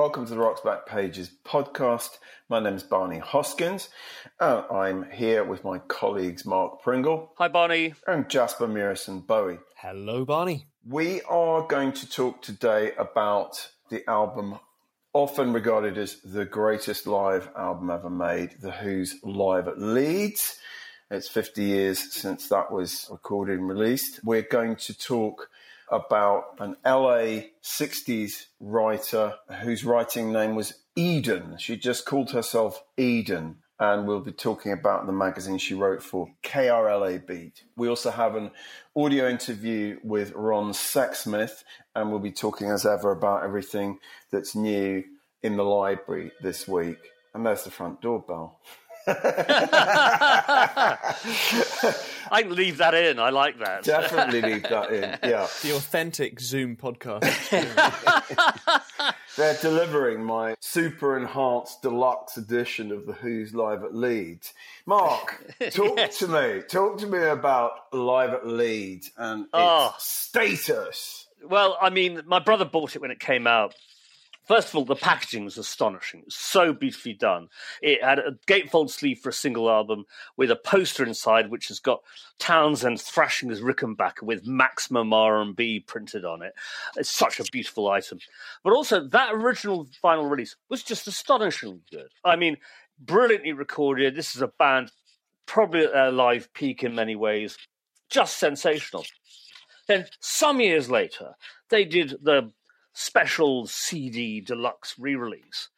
Welcome to the Rocks Back Pages podcast. My name is Barney Hoskyns. Uh, I'm here with my colleagues Mark Pringle. Hi, Barney. And Jasper Murison Bowie. Hello, Barney. We are going to talk today about the album often regarded as the greatest live album ever made, The Who's Live at Leeds. It's 50 years since that was recorded and released. We're going to talk about an LA 60s writer whose writing name was Eden. She just called herself Eden. And we'll be talking about the magazine she wrote for KRLA Beat. We also have an audio interview with Ron Sexsmith, and we'll be talking as ever about everything that's new in the library this week. And there's the front doorbell. I can leave that in. I like that. Definitely leave that in. Yeah. The authentic Zoom podcast. They're delivering my super enhanced deluxe edition of The Who's Live at Leeds. Mark, talk yes. to me. Talk to me about Live at Leeds and its oh. status. Well, I mean, my brother bought it when it came out First of all, the packaging was astonishing. It was so beautifully done. It had a gatefold sleeve for a single album with a poster inside, which has got Townshend thrashing his Rickenbacker with maximum R&B printed on it. It's such a beautiful item. But also, that original vinyl release was just astonishingly good. I mean, brilliantly recorded. This is a band probably at their live peak in many ways. Just sensational. Then, some years later, they did the special CD deluxe re-release.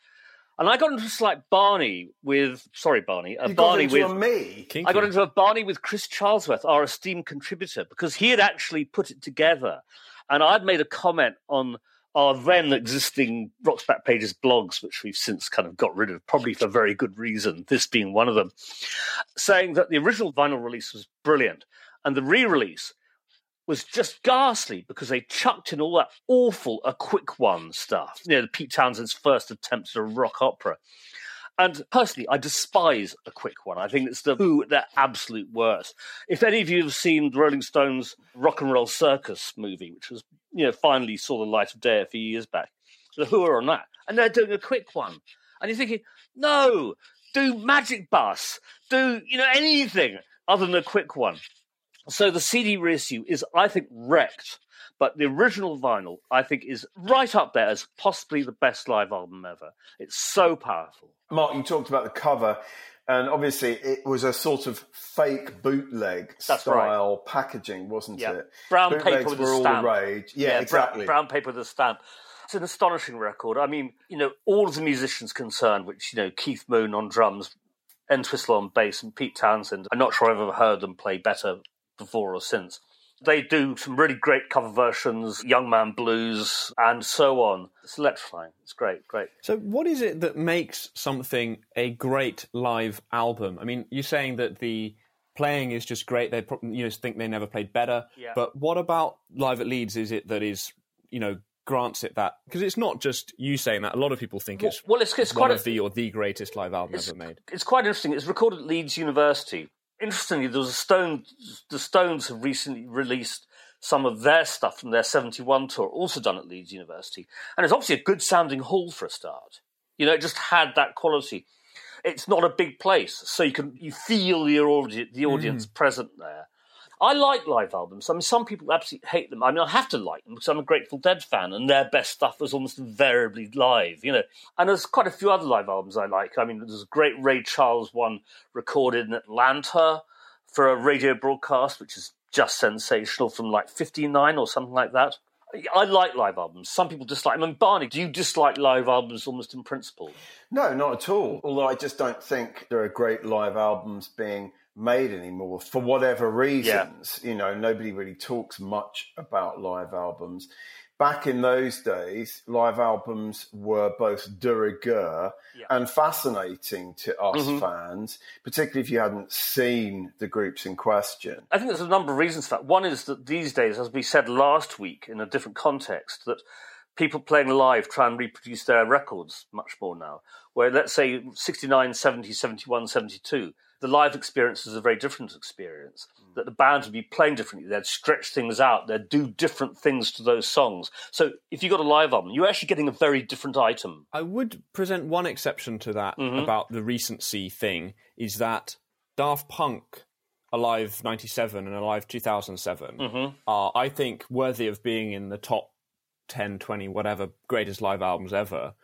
And I got into a slight Barney with sorry Barney, uh, a you Barney with me. Kinky. I got into a Barney with Chris Charlesworth, our esteemed contributor, because he had actually put it together, and I'd made a comment on our then existing Rocks Back Pages blogs, which we've since kind of got rid of, probably for very good reason, this being one of them, saying that the original vinyl release was brilliant, and the re-release was just ghastly because they chucked in all that awful a quick one stuff. You know, the Pete Townshend's first attempt at a rock opera. And personally, I despise a quick one. I think it's the hmm. Who their absolute worst. If any of you have seen the Rolling Stones Rock and Roll Circus movie, which was, you know, finally saw the light of day a few years back, the Who are on that, and they're doing a quick one. And you're thinking, no, do Magic Bus, do, you know, anything other than a quick one. So the CD reissue is, I think, wrecked. But the original vinyl, I think, is right up there as possibly the best live album ever. It's so powerful. Mark, you talked about the cover, and obviously it was a sort of fake bootleg That's style right. packaging, wasn't yeah. it? Brown Bootlegs paper with were a stamp. all the rage. Yeah, yeah exactly. Brown, brown paper with a stamp. It's an astonishing record. I mean, you know, all of the musicians concerned, which, you know, Keith Moon on drums, Entwistle on bass, and Pete Townshend. I'm not sure I've ever heard them play better before or since. They do some really great cover versions, Young Man Blues, and so on. It's electrifying. It's great, great. So, what is it that makes something a great live album? I mean, you're saying that the playing is just great. They you know think they never played better. Yeah. But what about live at Leeds? Is it that is you know grants it that because it's not just you saying that. A lot of people think it's well, it's, it's one quite of the or the greatest live album ever made. It's quite interesting. It's recorded at Leeds University, interestingly, there was a Stone. The Stones have recently released some of their stuff from their '71 tour, also done at Leeds University, and it's obviously a good sounding hall for a start. You know, it just had that quality. It's not a big place, so you can you feel the audience, the audience mm. present there. I like live albums. I mean, some people absolutely hate them. I mean, I have to like them because I'm a Grateful Dead fan, and their best stuff was almost invariably live, you know. And there's quite a few other live albums I like. I mean, there's a great Ray Charles one recorded in Atlanta for a radio broadcast, which is just sensational from like 59 or something like that. I like live albums. Some people dislike them. I mean, Barney, do you dislike live albums almost in principle? No, not at all. Although I just don't think there are great live albums being made anymore for whatever reasons. Yeah. You know, nobody really talks much about live albums. Back in those days, live albums were both de rigueur yeah. and fascinating to us mm-hmm. fans, particularly if you hadn't seen the groups in question. I think there's a number of reasons for that. One is that these days, as we said last week in a different context, that people playing live try and reproduce their records much more now. Where let's say 69, 70, 71, 72, the live experience is a very different experience. Mm. That the band would be playing differently. They'd stretch things out. They'd do different things to those songs. So if you got a live album, you're actually getting a very different item. I would present one exception to that mm-hmm. about the recency thing is that Daft Punk Alive 97 and Alive 2007 mm-hmm. are, I think, worthy of being in the top 10, 20, whatever greatest live albums ever.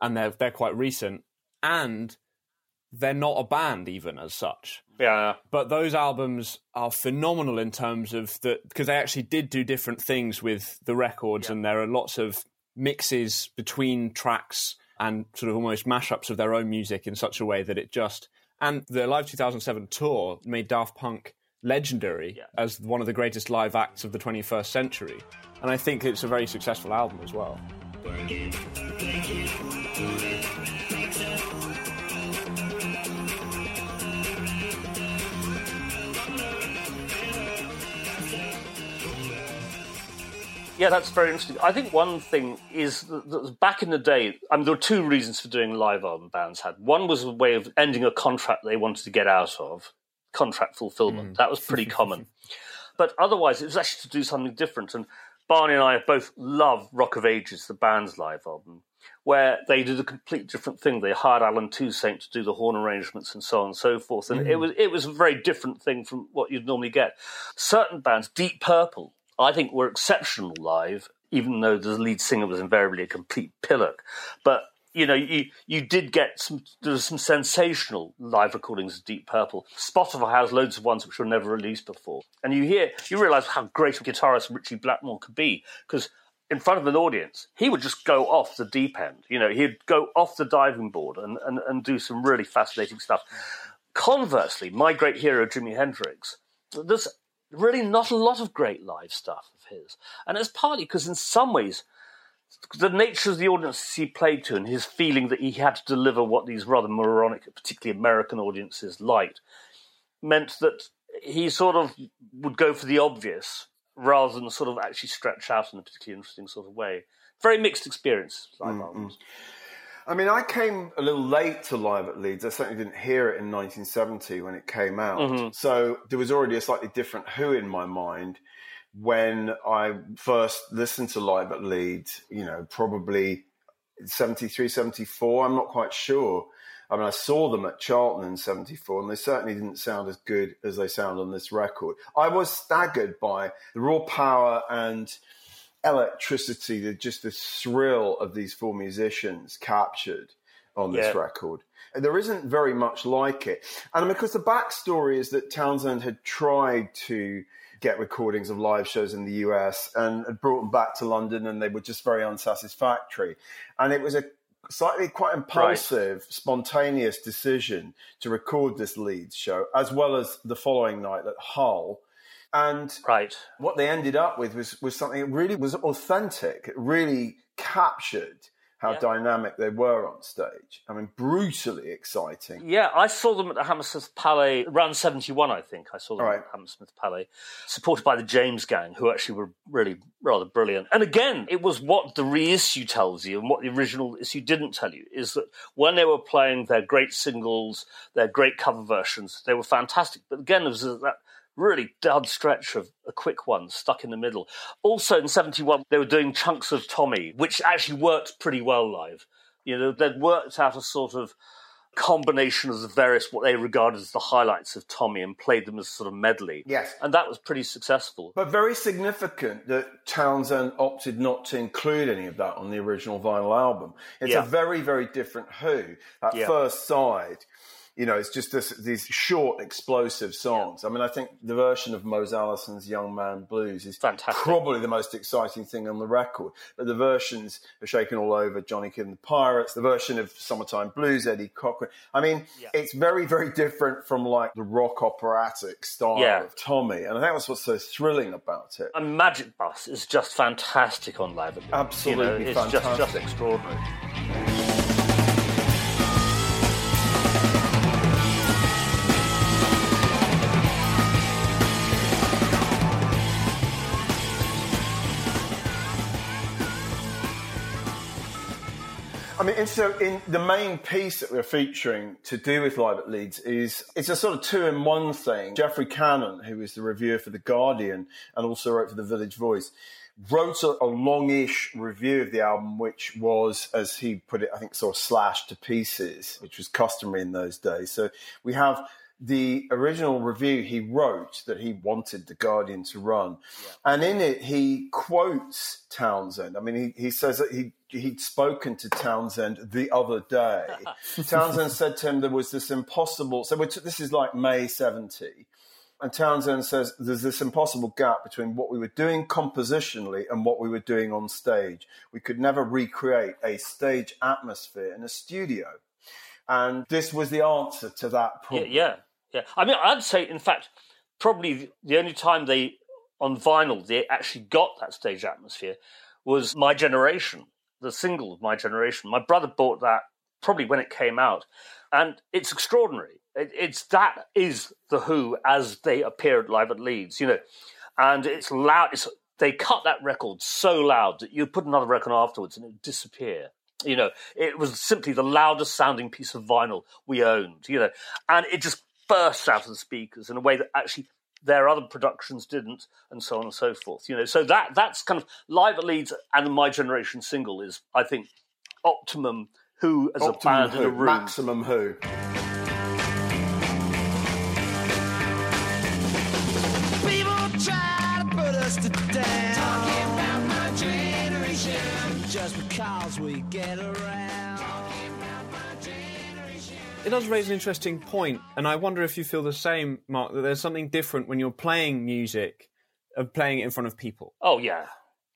And they're, they're quite recent. And they're not a band even as such. Yeah. But those albums are phenomenal in terms of the because they actually did do different things with the records, yeah. and there are lots of mixes between tracks and sort of almost mashups of their own music in such a way that it just and the Live 2007 tour made Daft Punk legendary yeah. as one of the greatest live acts of the 21st century. And I think it's a very successful album as well. Yeah, that's very interesting. I think one thing is that back in the day, I mean, there were two reasons for doing live album bands had. One was a way of ending a contract they wanted to get out of, contract fulfillment. Mm. That was pretty common. But otherwise, it was actually to do something different. And Barney and I both love Rock of Ages, the band's live album, where they did a complete different thing. They hired Allen Toussaint to do the horn arrangements and so on and so forth. And mm. it was it was a very different thing from what you'd normally get. Certain bands, Deep Purple, I think were exceptional live, even though the lead singer was invariably a complete pillock. But you know, you you did get some there's some sensational live recordings of Deep Purple. Spotify has loads of ones which were never released before, and you hear you realise how great a guitarist Ritchie Blackmore could be because in front of an audience, he would just go off the deep end. You know, he'd go off the diving board and, and, and do some really fascinating stuff. Conversely, my great hero Jimi Hendrix, there's really not a lot of great live stuff of his. And it's partly because, in some ways, the nature of the audiences he played to and his feeling that he had to deliver what these rather moronic, particularly American audiences liked, meant that he sort of would go for the obvious rather than sort of actually stretch out in a particularly interesting sort of way. Very mixed experience, live albums. I mean, I came a little late to Live at Leeds. I certainly didn't hear it in 1970 when it came out. Mm-hmm. So there was already a slightly different Who in my mind when I first listened to Live at Leeds, you know, probably 73, 74. I'm not quite sure. I mean, I saw them at Charlton in 74 and they certainly didn't sound as good as they sound on this record. I was staggered by the raw power and electricity, the, just the thrill of these four musicians captured on this yeah. record. There isn't very much like it. And because the backstory is that Townshend had tried to get recordings of live shows in the US and had brought them back to London and they were just very unsatisfactory. And it was a slightly quite impulsive, right. spontaneous decision to record this Leeds show, as well as the following night at Hull and right. what they ended up with was, was something that really was authentic. It really captured how yeah. dynamic they were on stage. I mean, brutally exciting. Yeah, I saw them at the Hammersmith Palais around 71, I think. I saw them right. at Hammersmith Palais, supported by the James Gang, who actually were really rather brilliant. And again, it was what the reissue tells you and what the original issue didn't tell you is that when they were playing their great singles, their great cover versions, they were fantastic. But again, there was that really dud stretch of a quick one stuck in the middle. Also in 71, they were doing chunks of Tommy, which actually worked pretty well live. You know, they'd worked out a sort of combination of the various what they regarded as the highlights of Tommy and played them as sort of medley. Yes. And that was pretty successful. But very significant that Townshend opted not to include any of that on the original vinyl album. It's yeah. a very, very different Who. That yeah. first side you know, it's just this, these short, explosive songs. Yeah. I mean, I think the version of Mose Allison's Young Man Blues is Fantastic. probably the most exciting thing on the record. But the versions are Shakin' All Over, Johnny Kidd and the Pirates, the version of Summertime Blues, Eddie Cochran. I mean, yeah. it's very, very different from like the rock operatic style yeah. of Tommy. And I think that's what's so thrilling about it. And Magic Bus is just fantastic on live. Absolutely you know, it's fantastic. Just, just extraordinary. Mean, so in the main piece that we're featuring to do with Live at Leeds is it's a sort of two in one thing. Geoffrey Cannon, who is the reviewer for The Guardian and also wrote for The Village Voice, wrote a, a longish review of the album, which was, as he put it, I think sort of slashed to pieces, which was customary in those days. So we have the original review he wrote that he wanted the Guardian to run, yeah. and in it he quotes Townshend. I mean, he, he says that he he'd spoken to Townshend the other day. Townshend said to him there was this impossible. So t- this is like May seventy. And Townshend says there's this impossible gap between what we were doing compositionally and what we were doing on stage. We could never recreate a stage atmosphere in a studio. And this was the answer to that problem. Yeah, yeah. yeah. I mean, I'd say, in fact, probably the only time they, on vinyl, they actually got that stage atmosphere was My Generation, the single of My Generation. My brother bought that probably when it came out. And it's extraordinary it's that is the Who as they appeared live at Leeds, you know, and it's loud. It's, they cut that record so loud that you put another record afterwards and it would disappear. You know, it was simply the loudest sounding piece of vinyl we owned. You know, and it just burst out of the speakers in a way that actually their other productions didn't, and so on and so forth. You know, so that that's kind of live at Leeds and my generation single is, I think, optimum Who as optimum a band who, in a room, maximum Who. because we get around. It does raise an interesting point, and I wonder if you feel the same, Mark, that there's something different when you're playing music of playing it in front of people. Oh, yeah.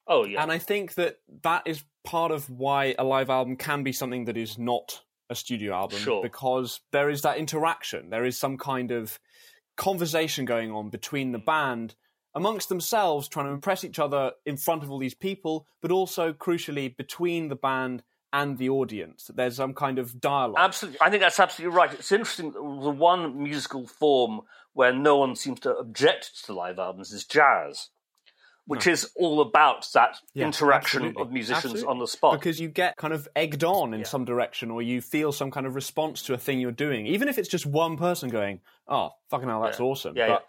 Oh, yeah. And I think that that is part of why a live album can be something that is not a studio album. Sure. Because there is that interaction, there is some kind of conversation going on between the band amongst themselves trying to impress each other in front of all these people, but also crucially between the band and the audience. There's some kind of dialogue. Absolutely. I think that's absolutely right. It's interesting. The one musical form where no one seems to object to live albums is jazz. Which no. is all about that yeah, interaction absolutely. of musicians absolutely. on the spot. Because you get kind of egged on in yeah. some direction, or you feel some kind of response to a thing you're doing, even if it's just one person going, "Oh, fucking hell, that's yeah. awesome." Yeah, but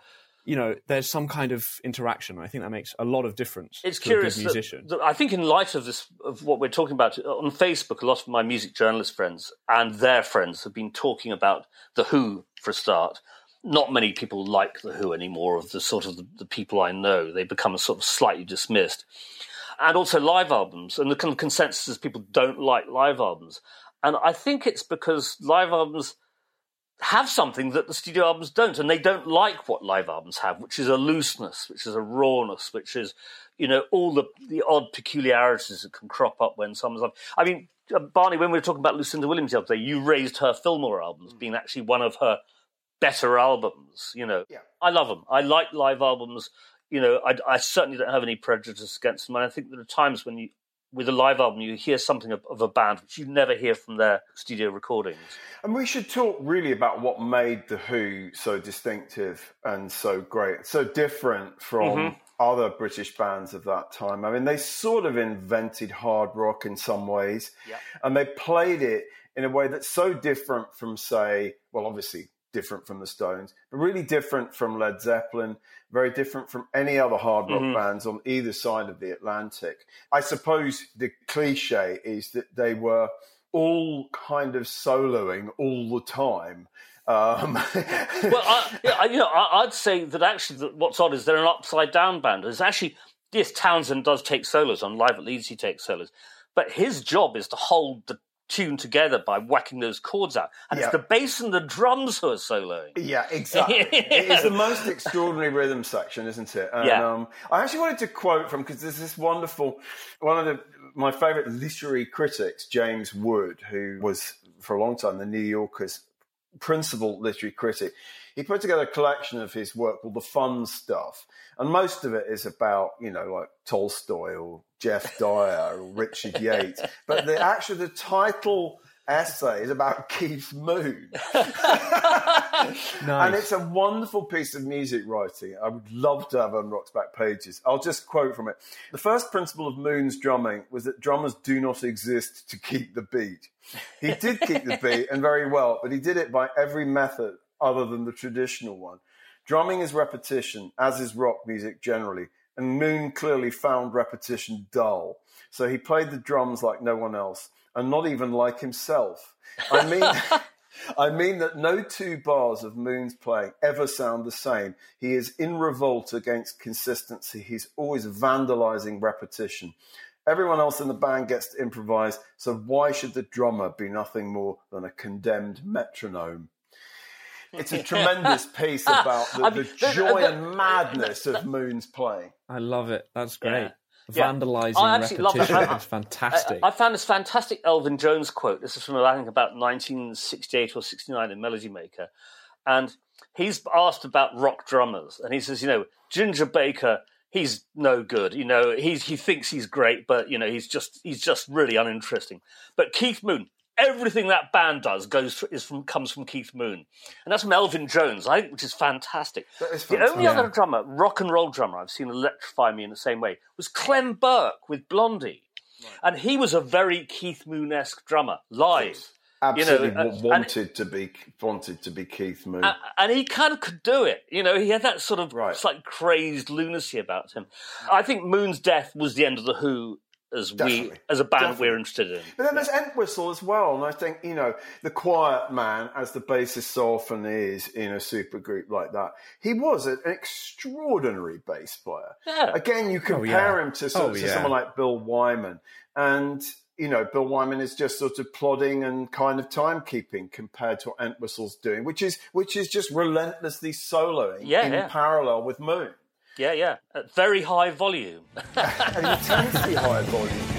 you know, there's some kind of interaction. I think that makes a lot of difference. It's curious. That, that I think in light of this, of what we're talking about on Facebook, a lot of my music journalist friends and their friends have been talking about the Who for a start. Not many people like the Who anymore. Of the sort of the, the people I know, they become a sort of slightly dismissed, and also live albums. And the kind of consensus is people don't like live albums, and I think it's because live albums have something that the studio albums don't, and they don't like what live albums have, which is a looseness, which is a rawness, which is, you know, all the the odd peculiarities that can crop up when someone's on. I mean, uh, Barney, when we were talking about Lucinda Williams the other day, you raised her Fillmore albums being actually one of her better albums. You know, yeah. I love them. I like live albums. You know, I, I certainly don't have any prejudice against them, and I think there are times when you with a live album, you hear something of, of, a band which you never hear from their studio recordings. And we should talk really about what made The Who so distinctive and so great, so different from mm-hmm. other British bands of that time. I mean, they sort of invented hard rock in some ways, yep. and they played it in a way that's so different from, say, well, obviously different from the Stones, but really different from Led Zeppelin, very different from any other hard rock mm-hmm. bands on either side of the Atlantic. I suppose the cliche is that they were all kind of soloing all the time. Um. well, I, you know, I'd say that actually, what's odd is they're an upside down band. It's actually yes, Townshend does take solos on live at Leeds. He takes solos, but his job is to hold the tuned together by whacking those chords out. And yeah. it's the bass and the drums who are soloing. Yeah, exactly. It's the most extraordinary rhythm section, isn't it? And, yeah. Um, I actually wanted to quote from because there's this wonderful one of the my favorite literary critics, James Wood, who was for a long time the New Yorker's principal literary critic. He put together a collection of his work called The Fun Stuff. And most of it is about, you know, like Tolstoy or Geoff Dyer or Richard Yates. But the actually the title essay is about Keith Moon. Nice. And it's a wonderful piece of music writing. I would love to have on Rock's back pages. I'll just quote from it. The first principle of Moon's drumming was that drummers do not exist to keep the beat. He did keep the beat and very well, but he did it by every method other than the traditional one. Drumming is repetition, as is rock music generally, and Moon clearly found repetition dull. So he played the drums like no one else, and not even like himself. I mean, I mean that no two bars of Moon's playing ever sound the same. He is in revolt against consistency. He's always vandalizing repetition. Everyone else in the band gets to improvise, so why should the drummer be nothing more than a condemned metronome? It's a tremendous piece about the, I mean, the the- joy the- and madness of Moon's playing. I love it. That's great. Yeah. Yeah. Vandalizing I actually love repetition it. I- fantastic. I, I found this fantastic Elvin Jones quote. This is from I think about 1968 or 69 in Melody Maker, and he's asked about rock drummers, and he says, you know, Ginger Baker, he's no good. You know, he's he thinks he's great, but you know, he's just he's just really uninteresting. But Keith Moon. Everything that band does goes is from comes from Keith Moon, and that's from Elvin Jones, I think, which is fantastic. Is The only fantastic. other drummer, rock and roll drummer, I've seen electrify me in the same way was Clem Burke with Blondie, and he was a very Keith Moon esque drummer live. Absolutely You know, uh, wa- wanted to be wanted to be Keith Moon. And he kind of could do it. You know, he had that sort of Right. slight crazed lunacy about him. I think Moon's death was the end of the Who as we as a band Definitely. we're interested in. But then there's Entwistle as well, and I think you know the quiet man, as the bassist so often is in a supergroup like that. He was an extraordinary bass player. Yeah. Again, you Oh, compare yeah. him to, sort Oh, of- to yeah. someone like Bill Wyman, and you know Bill Wyman is just sort of plodding and kind of timekeeping compared to what Entwistle's doing, which is which is just relentlessly soloing Yeah, in yeah. parallel with Moon, Yeah, yeah, at very high volume. an intensely high volume.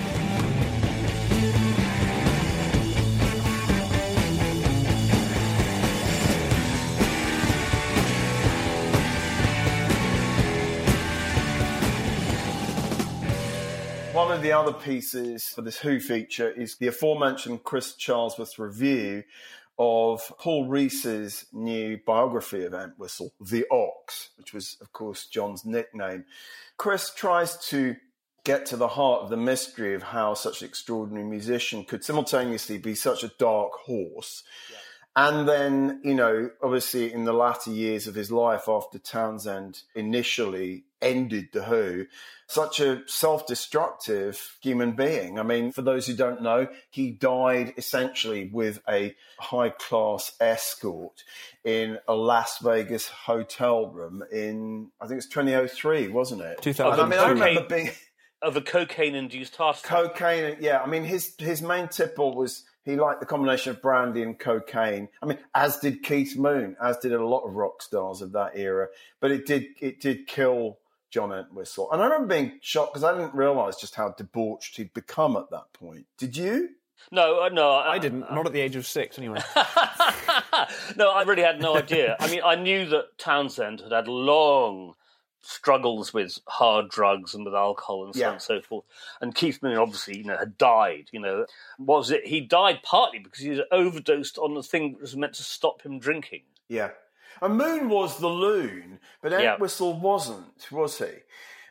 One of the other pieces for this Who feature is the aforementioned Chris Charlesworth review of Paul Rees's new biography of Entwistle, The Ox, which was, of course, John's nickname. Chris tries to get to the heart of the mystery of how such an extraordinary musician could simultaneously be such a dark horse. And then, you know, obviously in the latter years of his life after Townshend initially ended The Who, such a self destructive human being. I mean, for those who don't know, he died essentially with a high class escort in a Las Vegas hotel room in, I think it's 2003, wasn't it? 2003. I mean, I remember being Of a cocaine induced heart attack. cocaine. Yeah, I mean, his his main tipple was he liked the combination of brandy and cocaine. I mean, as did Keith Moon, as did a lot of rock stars of that era. But it did it did kill John Entwistle, and I remember being shocked because I didn't realise just how debauched he'd become at that point. Did you? No, uh, no, I didn't, not at the age of six anyway. no, I really had no idea. I mean, I knew that Townshend had had long struggles with hard drugs and with alcohol and so on and so forth. And Keith Moon obviously, you know, had died. You know, what was it? He died partly because he was overdosed on the thing that was meant to stop him drinking. Yeah. And Moon was the loon, but. Entwistle wasn't, was he?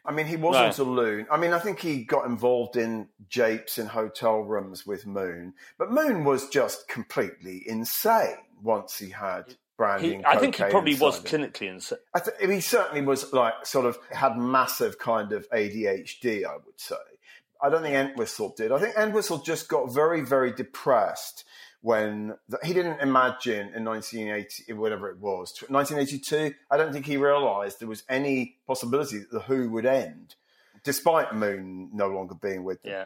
I mean, he wasn't a loon. I mean, I think he got involved in japes in hotel rooms with Moon, but Moon was just completely insane once he had brandy He, I think he probably was him. clinically insane. I th- he certainly was like sort of had massive kind of ADHD, I would say. I don't think Entwistle did. I think Entwistle just got very, very depressed when the, he didn't imagine in 1980, whatever it was, 1982. I don't think he realised there was any possibility that the Who would end, despite Moon no longer being with them. Yeah.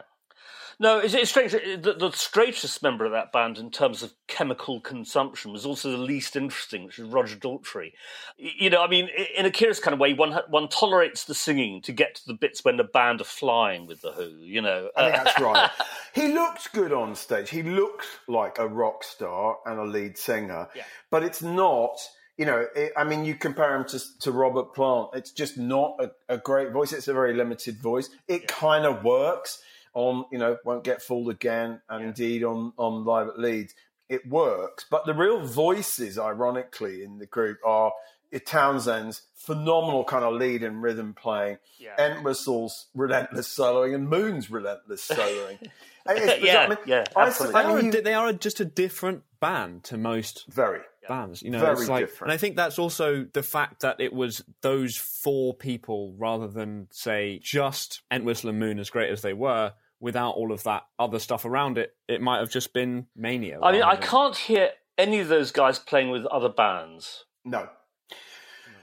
No, it's, it's strange. The, the straightest member of that band in terms of chemical consumption was also the least interesting, which is Roger Daltrey. You know, I mean, in a curious kind of way, one one tolerates the singing to get to the bits when the band are flying with the Who. You know, I think that's right. He looked good on stage. He looked like a rock star and a lead singer, Yeah. but it's not. You know, it, I mean, you compare him to to Robert Plant. It's just not a, a great voice. It's a very limited voice. It kind of works. On, you know, Won't Get Fooled Again, and indeed on, on Live at Leeds. It works. But the real voices, ironically, in the group are eh, Townshend's phenomenal kind of lead and rhythm playing, Yeah. Entwistle's relentless soloing, and Moon's relentless soloing. Yeah, I mean, yeah, absolutely. I They are, mean, you- they are just a different band to most very. bands. You know, Very it's like, different. and I think that's also the fact that it was those four people rather than say just Entwistle and Moon, as great as they were, without all of that other stuff around it. It might have just been Mania. I mean, I can't hear any of those guys playing with other bands. No.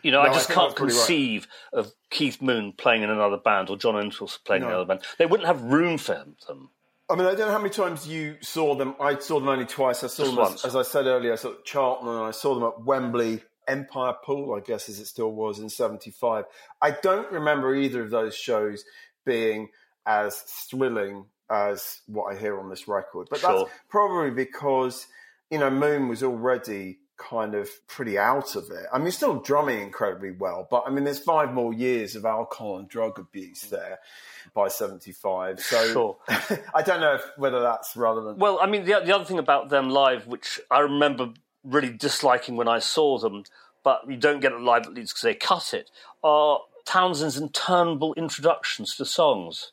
You know, No, I I just think can't that's pretty right. conceive of Keith Moon playing in another band or John Entwistle playing in No. another band. They wouldn't have room for them. I mean, I don't know how many times you saw them. I saw them only twice. I saw Just them, as, as I said earlier, I saw Charlton and I saw them at Wembley Empire Pool, I guess as it still was in 75. I don't remember either of those shows being as thrilling as what I hear on this record. But Sure. that's probably because, you know, Moon was already kind of pretty out of it. I mean, still drumming incredibly well, but I mean, there's five more years of alcohol and drug abuse there by 75. So Sure. I don't know if, whether that's relevant. Well, I mean, the, the other thing about them live, which I remember really disliking when I saw them, but you don't get it live at least because they cut it, are Townshend's interminable introductions to songs.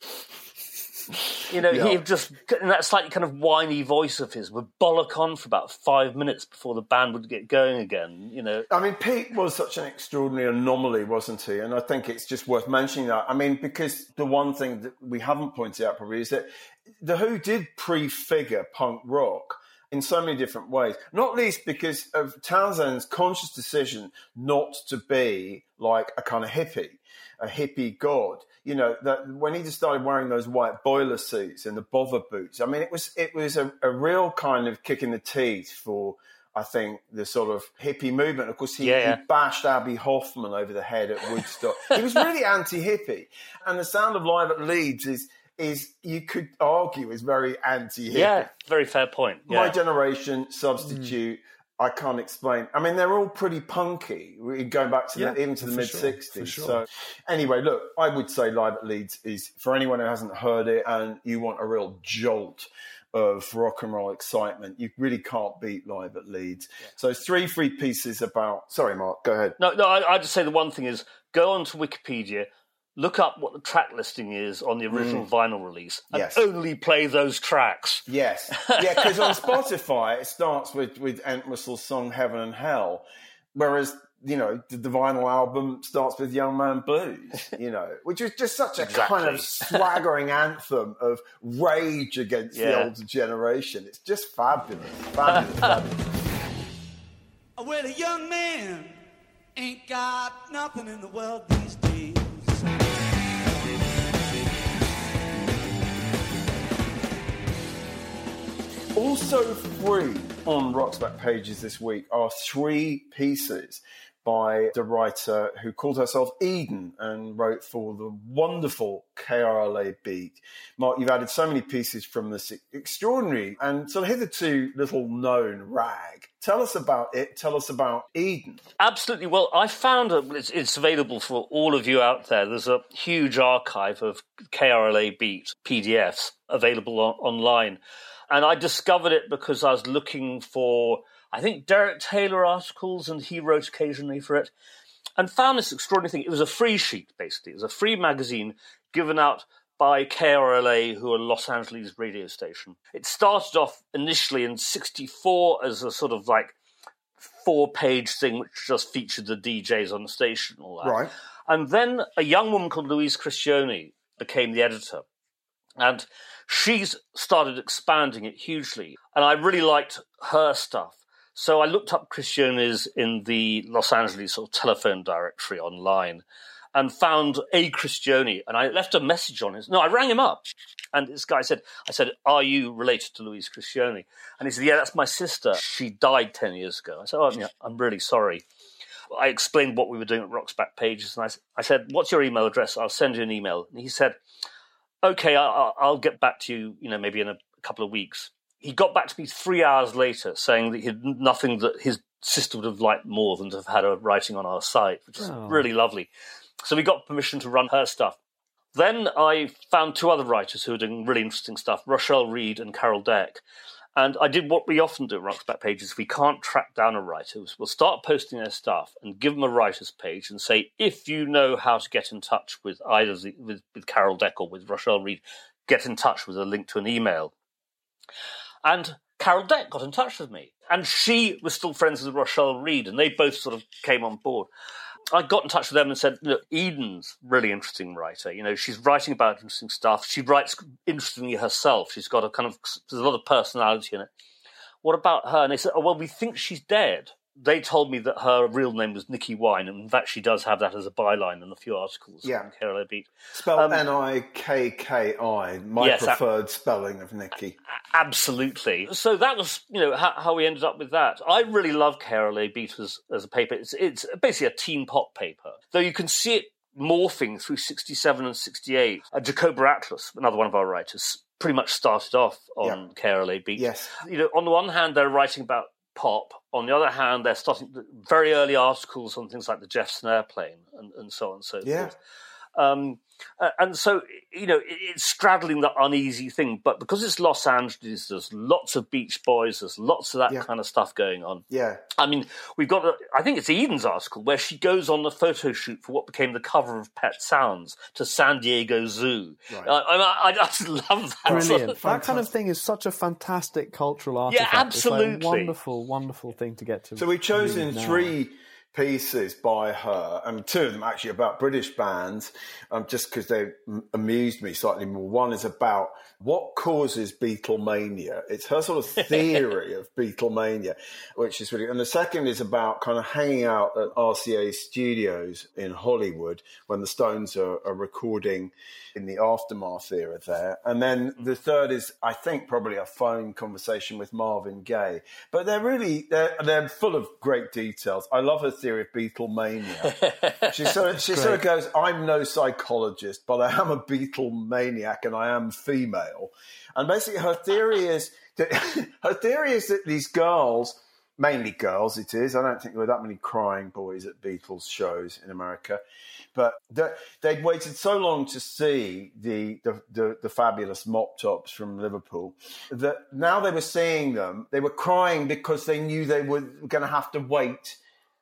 You know, Yeah. he just in that slightly kind of whiny voice of his would bollock on for about five minutes before the band would get going again. You know, I mean, Pete was such an extraordinary anomaly, wasn't he? And I think it's just worth mentioning that. I mean, because the one thing that we haven't pointed out probably is that The Who did prefigure punk rock in so many different ways, not least because of Townshend's conscious decision not to be like a kind of hippie. A hippie god, you know that when he just started wearing those white boiler suits and the bother boots. I mean, it was it was a, a real kind of kick in the teeth for I think the sort of hippie movement. Of course, he, Yeah, yeah. he bashed Abbie Hoffman over the head at Woodstock. he was really anti-hippie, and the sound of live at Leeds is is you could argue is very anti-hippie. yeah, very fair point. Yeah. My generation, substitute. Mm. I can't explain. I mean, they're all pretty punky, going back to Yeah, the, even to the mid sure, '60s. for sure. So, anyway, look, I would say Live at Leeds is for anyone who hasn't heard it and you want a real jolt of rock and roll excitement. You really can't beat Live at Leeds. So, it's three free pieces about. Sorry, Mark, go ahead. No, no, I, I just say the one thing is go onto Wikipedia, look up what the track listing is on the original vinyl release, and Mm. Yes. only play those tracks. Yes, yeah, because on Spotify it starts with with Entwistle's song "Heaven and Hell," whereas you know the, the vinyl album starts with "Young Man Blues," you know, which is just such a kind of swaggering anthem of rage against the Yeah. older generation. It's just fabulous, fabulous, fabulous. Well, a young man ain't got nothing in the world these days. Also free on Rock's back pages this week are three pieces by the writer who called herself Eden and wrote for the wonderful KRLA beat. Mark, you've added so many pieces from this extraordinary and sort of hitherto little known rag. Tell us about it. Tell us about Eden. Absolutely. Well, I found a, it's, it's available for all of you out there. There's a huge archive of KRLA Beat PDFs available on, online. And I discovered it because I was looking for, I think, Derek Taylor articles, and he wrote occasionally for it, and found this extraordinary thing. It was a free sheet, basically. It was a free magazine given out by KRLA, who are Los Angeles radio station. It started off initially in 64 as a sort of like four page thing which just featured the DJs on the station and all that. Right. And then a young woman called Louise Criscione became the editor. And she's started expanding it hugely. And I really liked her stuff. So I looked up Criscione's in the Los Angeles sort of telephone directory online and found a Criscione. And I left a message on his. No, I rang him up. And this guy said, I said, Are you related to Louise Criscione? And he said, Yeah, that's my sister. She died 10 years ago. I said, Oh, yeah, I'm really sorry. I explained what we were doing at Rock's Back Pages. And I said, What's your email address? I'll send you an email. And he said, Okay, I- I- I'll get back to you, you know, maybe in a couple of weeks. He got back to me three hours later saying that he had nothing that his sister would have liked more than to have had her writing on our site, which is Oh. really lovely. So we got permission to run her stuff. Then I found two other writers who were doing really interesting stuff Rochelle Reed and Carol Deck. And I did what we often do at Rock's Back Pages. We can't track down a writer, we'll start posting their stuff and give them a writer's page and say, if you know how to get in touch with either the, with, with Carol Deck or with Rochelle Reed, get in touch with a link to an email. And Carol Deck got in touch with me. And she was still friends with Rochelle Reed, and they both sort of came on board. I got in touch with them and said, "Look, Eden's really interesting writer. You know, she's writing about interesting stuff. She writes interestingly herself. She's got a kind of there's a lot of personality in it. What about her?" And they said, "Oh, well, we think she's dead." They told me that her real name was Nikki Wine, and in fact, she does have that as a byline in a few articles. Yeah. on KRLA Beat. Spelled Um, N I K K I, my Yes, preferred spelling of Nikki. Absolutely. So that was, you know, how, how we ended up with that. I really love KRLA Beat as, as a paper. It's, it's basically a teen pop paper, though you can see it morphing through 67 and 68. Uh, Jacoba Atlas, another one of our writers, pretty much started off on A. Beat. Yes. You know, on the one hand, they're writing about pop. On the other hand, they're starting very early articles on things like the Jefferson airplane and, and so on and so Yeah. forth. Um, uh, and so, you know, it, it's straddling that uneasy thing. But because it's Los Angeles, there's lots of Beach Boys, there's lots of that Yeah. kind of stuff going on. Yeah. I mean, we've got, a, I think it's Eden's article where she goes on the photo shoot for what became the cover of Pet Sounds to San Diego Zoo. Right. I, I, I just love that. Brilliant. that kind of thing is such a fantastic cultural artifact. absolutely. It's like a wonderful, wonderful thing to get to. So we've chosen three. now. Pieces by her, and two of them actually about British bands, um, just because they amused me slightly more. One is about what causes Beatlemania. It's her sort of theory of Beatlemania, which is really. And the second is about kind of hanging out at RCA Studios in Hollywood when the Stones are, are recording in the aftermath era there. And then the third is, I think, probably a phone conversation with Marvin Gaye. But they're really they're they're full of great details. I love her theory of Beatlemania. she sort of she sort of goes, I'm no psychologist, but I am a Beatlemaniac and I am female. And basically her theory is that her theory is that these girls mainly girls it is. I don't think there were that many crying boys at Beatles shows in America. But that they'd waited so long to see the, the, the, the fabulous mop tops from Liverpool that now they were seeing them, they were crying because they knew they were going to have to wait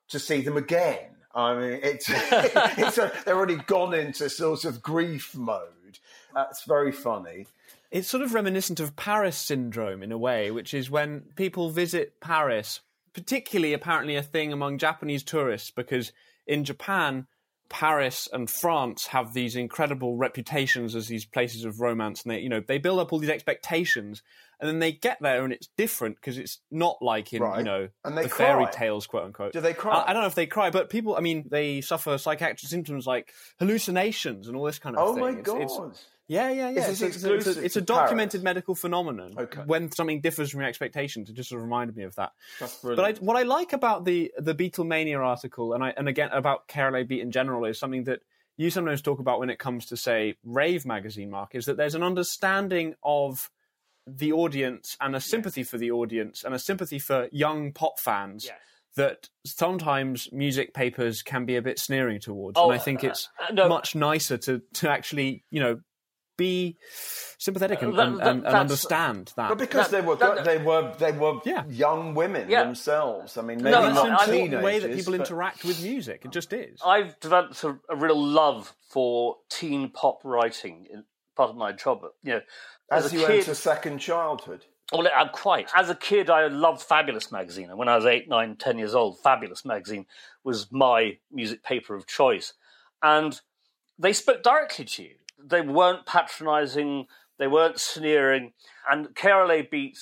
to see them again. I mean, it's, it's a, they're already gone into sort of grief mode. That's very funny. It's sort of reminiscent of Paris syndrome in a way, which is when people visit Paris, particularly apparently a thing among Japanese tourists, because in Japan, Paris and France have these incredible reputations as these places of romance, and they, you know, they build up all these expectations, and then they get there and it's different because it's not like in, Right. you know, And they the fairy tales, quote unquote. Do they cry? I, I don't know if they cry, but people, I mean, they suffer psychiatric symptoms like hallucinations and all this kind of Oh thing. my It's- God. it's- yeah, yeah, yeah. It's, a- it's a, it's a documented Paris? medical phenomenon. Okay. When something differs from your expectations, it just sort of reminded me of that. That's But I, what I like about the the Beatlemania article, and I and again about KRLA Beat in general, is something that you sometimes talk about when it comes to say Rave magazine, Mark, is that there's an understanding of the audience and a sympathy for the audience and a sympathy for young pop fans. Yes. That sometimes music papers can be a bit sneering towards, Oh, and I think uh, it's uh, no. much nicer to to actually, you know, be sympathetic and, Uh, that- and, that- and, and understand that. But because That- they were that- they were they were Yeah. young women Yeah. themselves. I mean, maybe no, an not I- important way that people but- interact with music. It just is. I've developed a, a real love for teen pop writing in part of my job. You know, as, as, you a kid, enter second childhood. well, I'm quite. As a kid, I loved Fabulous magazine, and when I was eight, nine, ten years old, Fabulous magazine was my music paper of choice, and they spoke directly to you. They weren't patronising. They weren't sneering, and KRLA Beat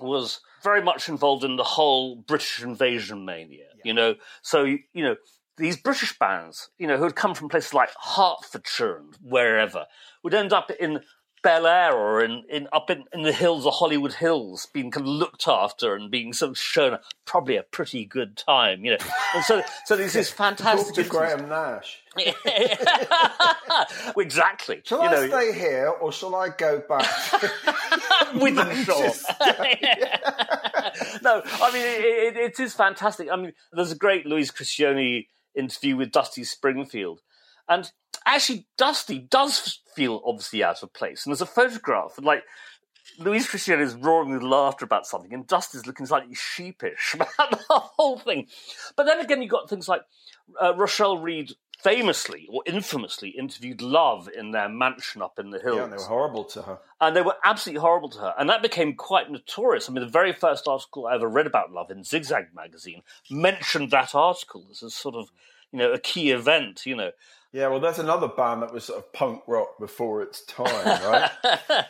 was very much involved in the whole British invasion mania. You know, so you know these British bands, you know, who had come from places like Hertfordshire and wherever, would end up in Bel Air or in, in up in, in the hills, the Hollywood Hills, being kind of looked after and being sort of shown probably a pretty good time, you know. And so, so there's this Talk fantastic. to Graham Nash. exactly. Shall you I know, stay here or shall I go back? with them short. no, I mean it, it, it is fantastic. I mean, there's a great Louise Criscione interview with Dusty Springfield, And actually, Dusty does feel obviously out of place. And there's a photograph, and like Louise Christian is roaring with laughter about something, and Dusty's looking slightly sheepish about the whole thing. But then again, you've got things like uh, Rochelle Reed famously or infamously interviewed Love in their mansion up in the hills. Yeah, and they were horrible to her. And they were absolutely horrible to her. And that became quite notorious. I mean, the very first article I ever read about Love in Zigzag magazine mentioned that article as a sort of, you know, a key event, you know. Yeah, well, there's another band that was sort of punk rock before its time, right?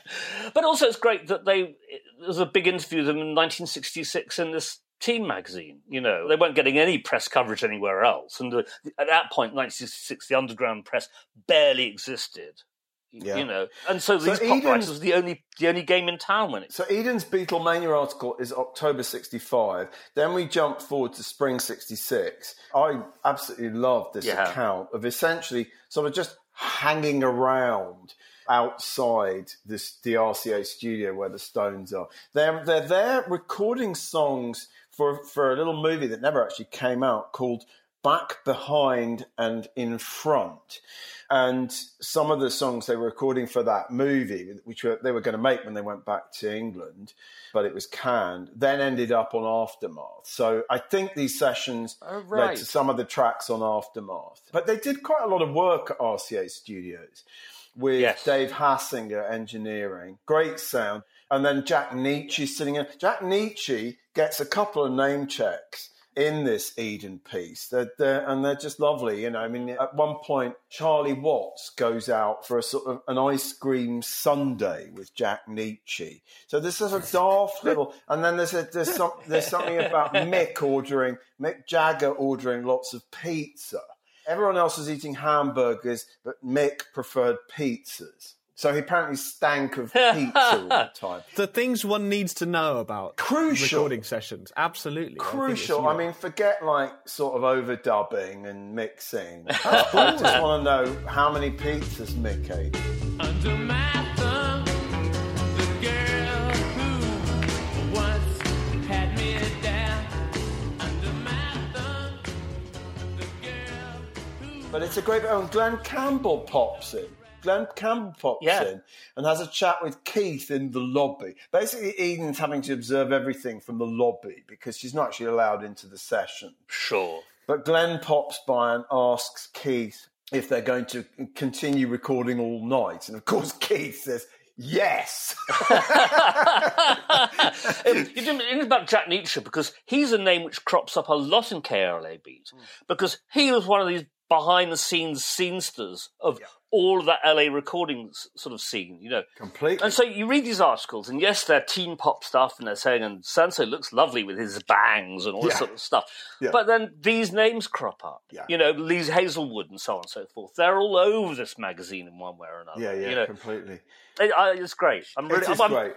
but also, it's great that they, there was a big interview with them in 1966 in this Teen magazine. You know, they weren't getting any press coverage anywhere else. And at that point, 1966, the underground press barely existed. Yeah. You know, and so, So these pop Eden's- writers was the only the only game in town when it. So Eden's Beatlemania article is October 65. Then we jump forward to spring 66. I absolutely love this Yeah. account of essentially sort of just hanging around outside this the RCA studio where the Stones are. They're they're there recording songs for for a little movie that never actually came out called Back Behind and in Front. And some of the songs they were recording for that movie, which were, they were going to make when they went back to England, but it was canned, then ended up on Aftermath. So I think these sessions Oh, led to some of the tracks on Aftermath. But they did quite a lot of work at RCA Studios with Yes. Dave Hassinger engineering. Great sound. And then Jack Nitzsche sitting in. Jack Nitzsche gets a couple of name checks in this Eden piece. They're, they're, and they're just lovely. You know, I mean, at one point, Charlie Watts goes out for a sort of an ice cream sundae with Jack Nitzsche. So this is a daft little, and then there's a, there's some, there's something about Mick ordering, Mick Jagger ordering lots of pizza. Everyone else was eating hamburgers, but Mick preferred pizzas. So he apparently stank of pizza all the time. The things one needs to know about Crucial. recording sessions. Absolutely. I think it's Crucial. I, huge. mean, forget like sort of overdubbing and mixing. I, I just want to know how many pizzas Mick ate. Under my thumb, the girl who once had me down. Under my thumb, the girl who. But it's a great. Oh, and Glen Campbell pops in. Glen Campbell pops Yeah. in and has a chat with Keith in the lobby. Basically, Eden's having to observe everything from the lobby because she's not actually allowed into the session. Sure. But Glen pops by and asks Keith if they're going to continue recording all night. And of course, Keith says, yes. you didn't about Jack Nitzsche because he's a name which crops up a lot in KRLA Beat hmm. because he was one of these behind the scenes scenesters of all of that LA recording s- sort of scene, you know. Completely. And so you read these articles, and yes, they're teen pop stuff, and they're saying, and Sanso looks lovely with his bangs and all this sort of stuff. Yeah. But then these names crop up. Yeah. You know, Lee Hazlewood and so on and so forth. They're all over this magazine in one way or another. yeah, yeah, You know, completely. it, I, it's great. I'm really, It is I'm- great.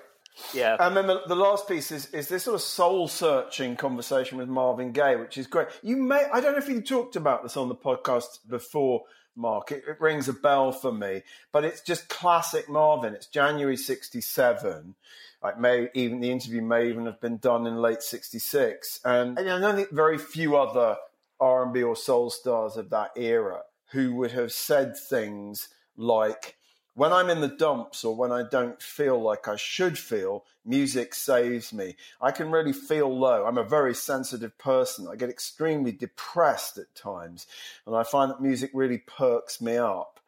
Yeah. And then the, last piece is, is this sort of soul searching conversation with Marvin Gaye, which is great. You may, I don't know if you talked about this on the podcast before, Mark. It, it rings a bell for me, but it's just classic Marvin. It's January 67. Like may even the interview may even have been done in late 66. And, and I don't think very few other R&B or soul stars of that era who would have said things like, when I'm in the dumps or when I don't feel like I should feel, music saves me. I can really feel low. I'm a very sensitive person. I get extremely depressed at times, and I find that music really perks me up.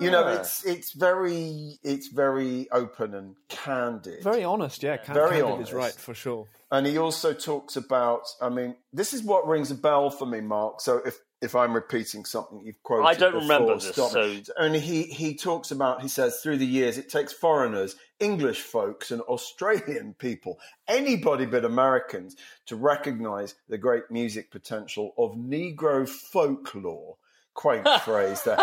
You know, Ah. it's it's very it's very open and candid. Very honest, yeah. Can- Very Candid honest. is right for sure. And he also talks about, I mean, this is what rings a bell for me, Mark. So if, if I'm repeating something you've quoted, I don't before, remember this, stop so- only he he talks about. He says through the years, it takes foreigners, English folks, and Australian people, anybody but Americans, to recognise the great music potential of Negro folklore. Quaint phrase there.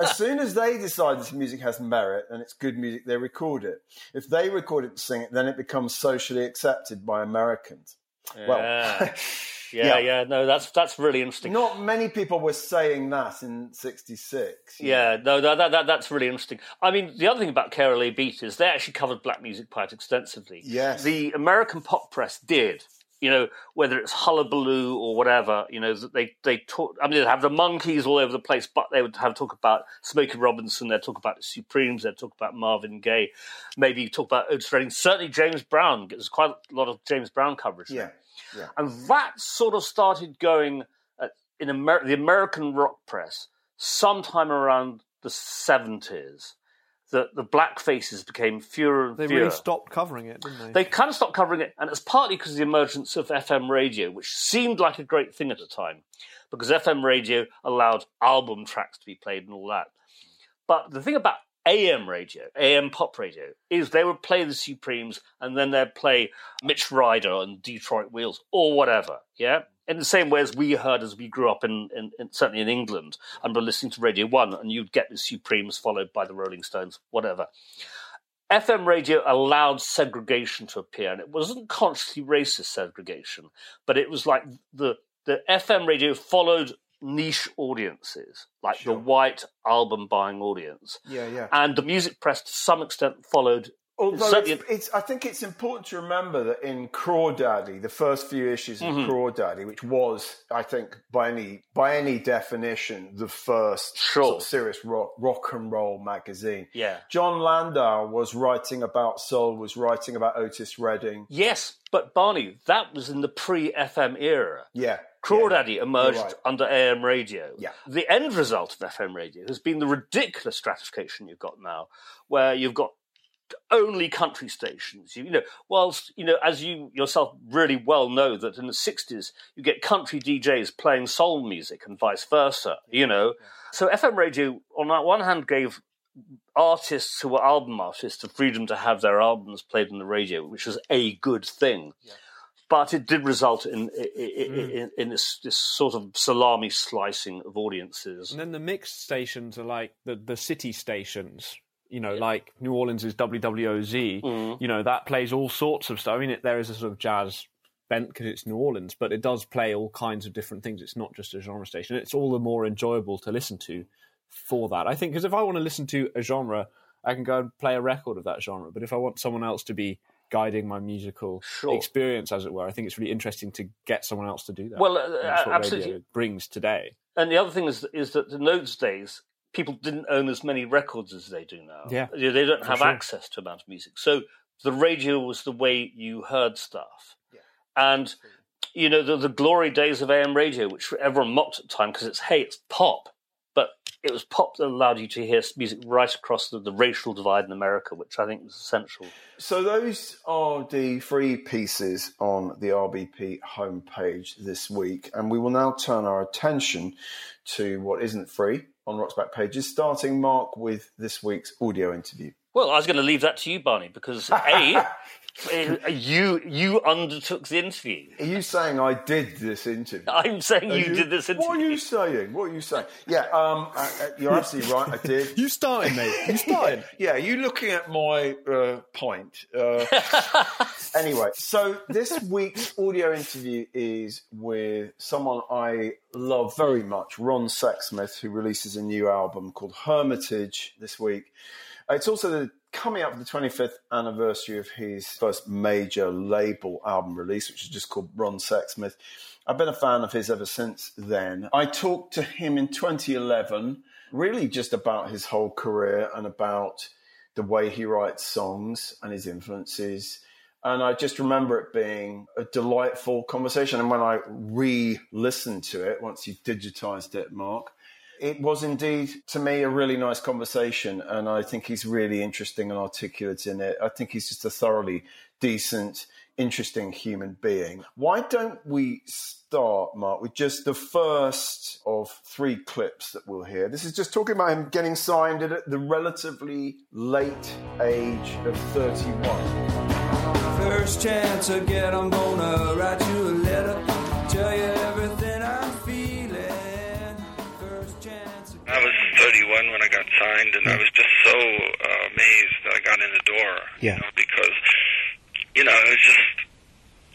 As soon as they decide this music has merit and it's good music, they record it. If they record it and sing it, then it becomes socially accepted by Americans. Well, Yeah. Yeah. Yeah, no, that's that's really interesting. not many people were saying that in '66. Yeah, no, that, that, that that's really interesting. I mean, the other thing about KRLA Beat is they actually covered black music quite extensively. Yes. the American pop press did, You know, whether it's hullabaloo or whatever, you know, that they they talk. I mean, they have the Monkees all over the place, but they would have talk about Smokey Robinson. They'd talk about the Supremes. They'd talk about Marvin Gaye. Maybe talk about Otis Redding. Certainly James Brown. There's quite a lot of James Brown coverage. Yeah, yeah. And that sort of started going uh, in Amer- the American rock press sometime around the 70s. That the black faces became fewer and They fewer. really stopped covering it, didn't they? They kind of stopped covering it, and it's partly because of the emergence of FM radio, which seemed like a great thing at the time, because FM radio allowed album tracks to be played and all that. But the thing about AM radio, AM pop radio, is they would play the Supremes and then they'd play Mitch Ryder and Detroit Wheels or whatever, yeah? In the same way as we heard as we grew up in, in, in certainly in England and were listening to Radio 1 and you'd get the Supremes followed by the Rolling Stones, whatever. FM radio allowed segregation to appear, and it wasn't consciously racist segregation, but it was like the the FM radio followed niche audiences, like the white album buying audience, Yeah, yeah. and the music press to some extent followed. Although certainly- it's, it's, I think it's important to remember that in Crawdaddy, the first few issues of Mm-hmm. Crawdaddy, which was, I think, by any by any definition, the first Sure. sort of serious rock, rock and roll magazine. Yeah. Jon Landau was writing about soul, was writing about Otis Redding. Yes, but Barney, that was in the pre-FM era. Yeah, Crawdaddy yeah, emerged right. under AM radio. Yeah. The end result of FM radio has been the ridiculous stratification you've got now, where you've got only country stations. You, you know, whilst you know, as you yourself really well know, that in the '60s you get country DJs playing soul music and vice versa. You know, so FM radio on that one hand gave artists who were album artists the freedom to have their albums played on the radio, which was a good thing. But it did result in hmm. in, in, in this, this sort of salami slicing of audiences. And then the mixed stations are like the, the city stations, you know, like New Orleans is WWOZ. Mm. You know, that plays all sorts of stuff. I mean, it, there is a sort of jazz bent because it's New Orleans, but it does play all kinds of different things. It's not just a genre station. It's all the more enjoyable to listen to for that. I think because if I want to listen to a genre, I can go and play a record of that genre. But if I want someone else to be guiding my musical Sure. experience, as it were, I think it's really interesting to get someone else to do that. Well, uh, that's what absolutely. brings today. And the other thing is is that in those days, people didn't own as many records as they do now. Yeah, they don't have sure. access to amount of music. So the radio was the way you heard stuff. And you know the, the glory days of AM radio, which everyone mocked at the time because it's hey, it's pop, but it was pop that allowed you to hear music right across the, the racial divide in America, which I think was essential. So those are the three pieces on the RBP homepage this week, and we will now turn our attention to what isn't free on Rock's back pages, starting Mark with this week's audio interview. Well, I was going to leave that to you, Barney, because a you you undertook the interview. Are you saying I did this interview? I'm saying Are you, did this interview. What are you saying? What are you saying? Yeah, um, uh, uh, you're absolutely right. I did. You started, mate. You started. Yeah, you looking at my uh, point. Uh, anyway, so this week's audio interview is with someone I love very much, Ron Sexsmith, who releases a new album called Hermitage this week. Uh, It's also the, coming up for the 25th anniversary of his first major label album release, which is just called Ron Sexsmith. I've been a fan of his ever since then. I talked to him in 2011, really just about his whole career and about the way he writes songs and his influences. And I just remember it being a delightful conversation. And when I re listened to it, once you digitized it, Mark, it was indeed to me a really nice conversation. And I think he's really interesting and articulate in it. I think he's just a thoroughly decent, interesting human being. Why don't we start, Mark, with just the first of three clips that we'll hear? This is just talking about him getting signed at the relatively late age of 31. First chance I get, I'm gonna write you one when I got signed, and yeah. I was just so uh, amazed that I got in the door. Yeah. You know, because you know it was just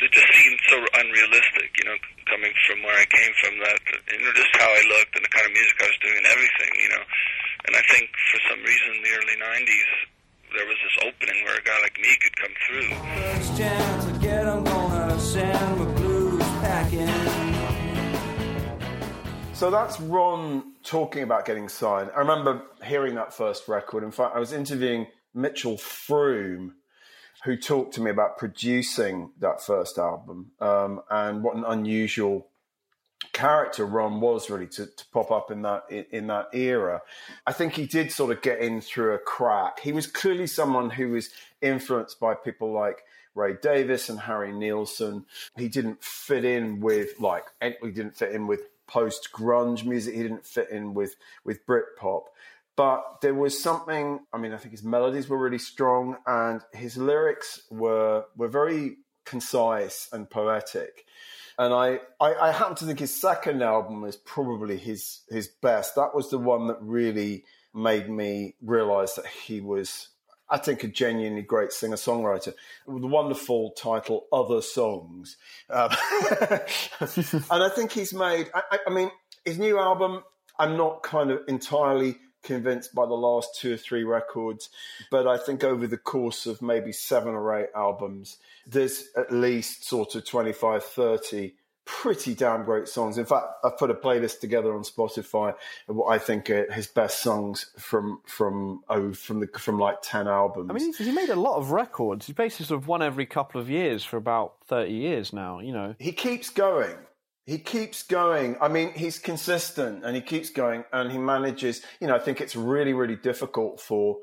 it just seemed so unrealistic. You know, coming from where I came from, that you know just how I looked and the kind of music I was doing and everything. You know, and I think for some reason in the early '90s there was this opening where a guy like me could come through. First chance I get, I'm gonna send my blues packing. So that's Ron talking about getting signed. I remember hearing that first record. In fact, I was interviewing Mitchell Froom, who talked to me about producing that first album um, and what an unusual character Ron was really to, to pop up in that in, that era. I think he did sort of get in through a crack. He was clearly someone who was influenced by people like Ray Davies and Harry Nilsson. He didn't fit in with like he didn't fit in with post grunge music. He didn't fit in with with Britpop. But there was something. I mean, I think his melodies were really strong, and his lyrics were were very concise and poetic. And I, I, I happen to think his second album is probably his his best. That was the one that really made me realize that he was, I think, a genuinely great singer songwriter. With the wonderful title, Other Songs. Um, and I think he's made, I, I- I mean, his new album, I'm not kind of entirely convinced by the last two or three records, but I think over the course of maybe seven or eight albums, there's at least sort of 25, 30 pretty damn great songs. In fact, I've put a playlist together on Spotify of what I think are his best songs from from oh from the from like ten albums. I mean, he made a lot of records. He's basically sort of one every couple of years for about 30 years now, you know. he keeps going. He keeps going. I mean, he's consistent and he keeps going and he manages. You know, I think it's really, really difficult for.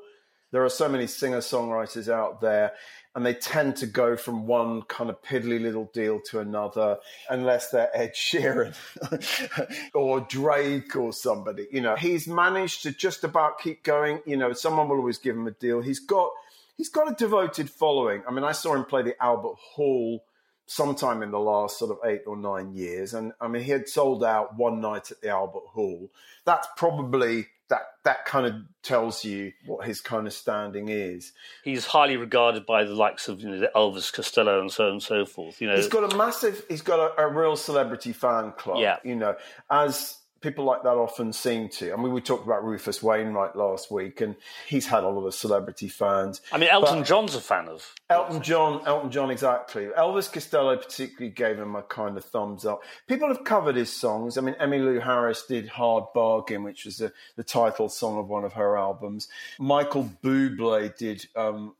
There are so many singer songwriters out there and they tend to go from one kind of piddly little deal to another unless they're Ed Sheeran or Drake or somebody. You know, he's managed to just about keep going. You know, someone will always give him a deal. He's got. He's got a devoted following. I mean, I saw him play the Albert Hall sometime in the last sort of eight or nine years. And I mean, he had sold out one night at the Albert Hall. That's probably that that kind of tells you what his kind of standing is. He's highly regarded by the likes of you know Elvis Costello and so on and so forth. You know, He's got a massive, he's got a, a real celebrity fan club. Yeah. You know, as people like that often seem to. I mean, we talked about Rufus Wainwright last week, and he's had a lot of celebrity fans. I mean, Elton John's a fan of. Elton John, Elton John, exactly. Elvis Costello particularly gave him a kind of thumbs up. People have covered his songs. I mean, Emmylou Harris did "Hard Bargain," which was the, the title song of one of her albums. Michael Bublé did um,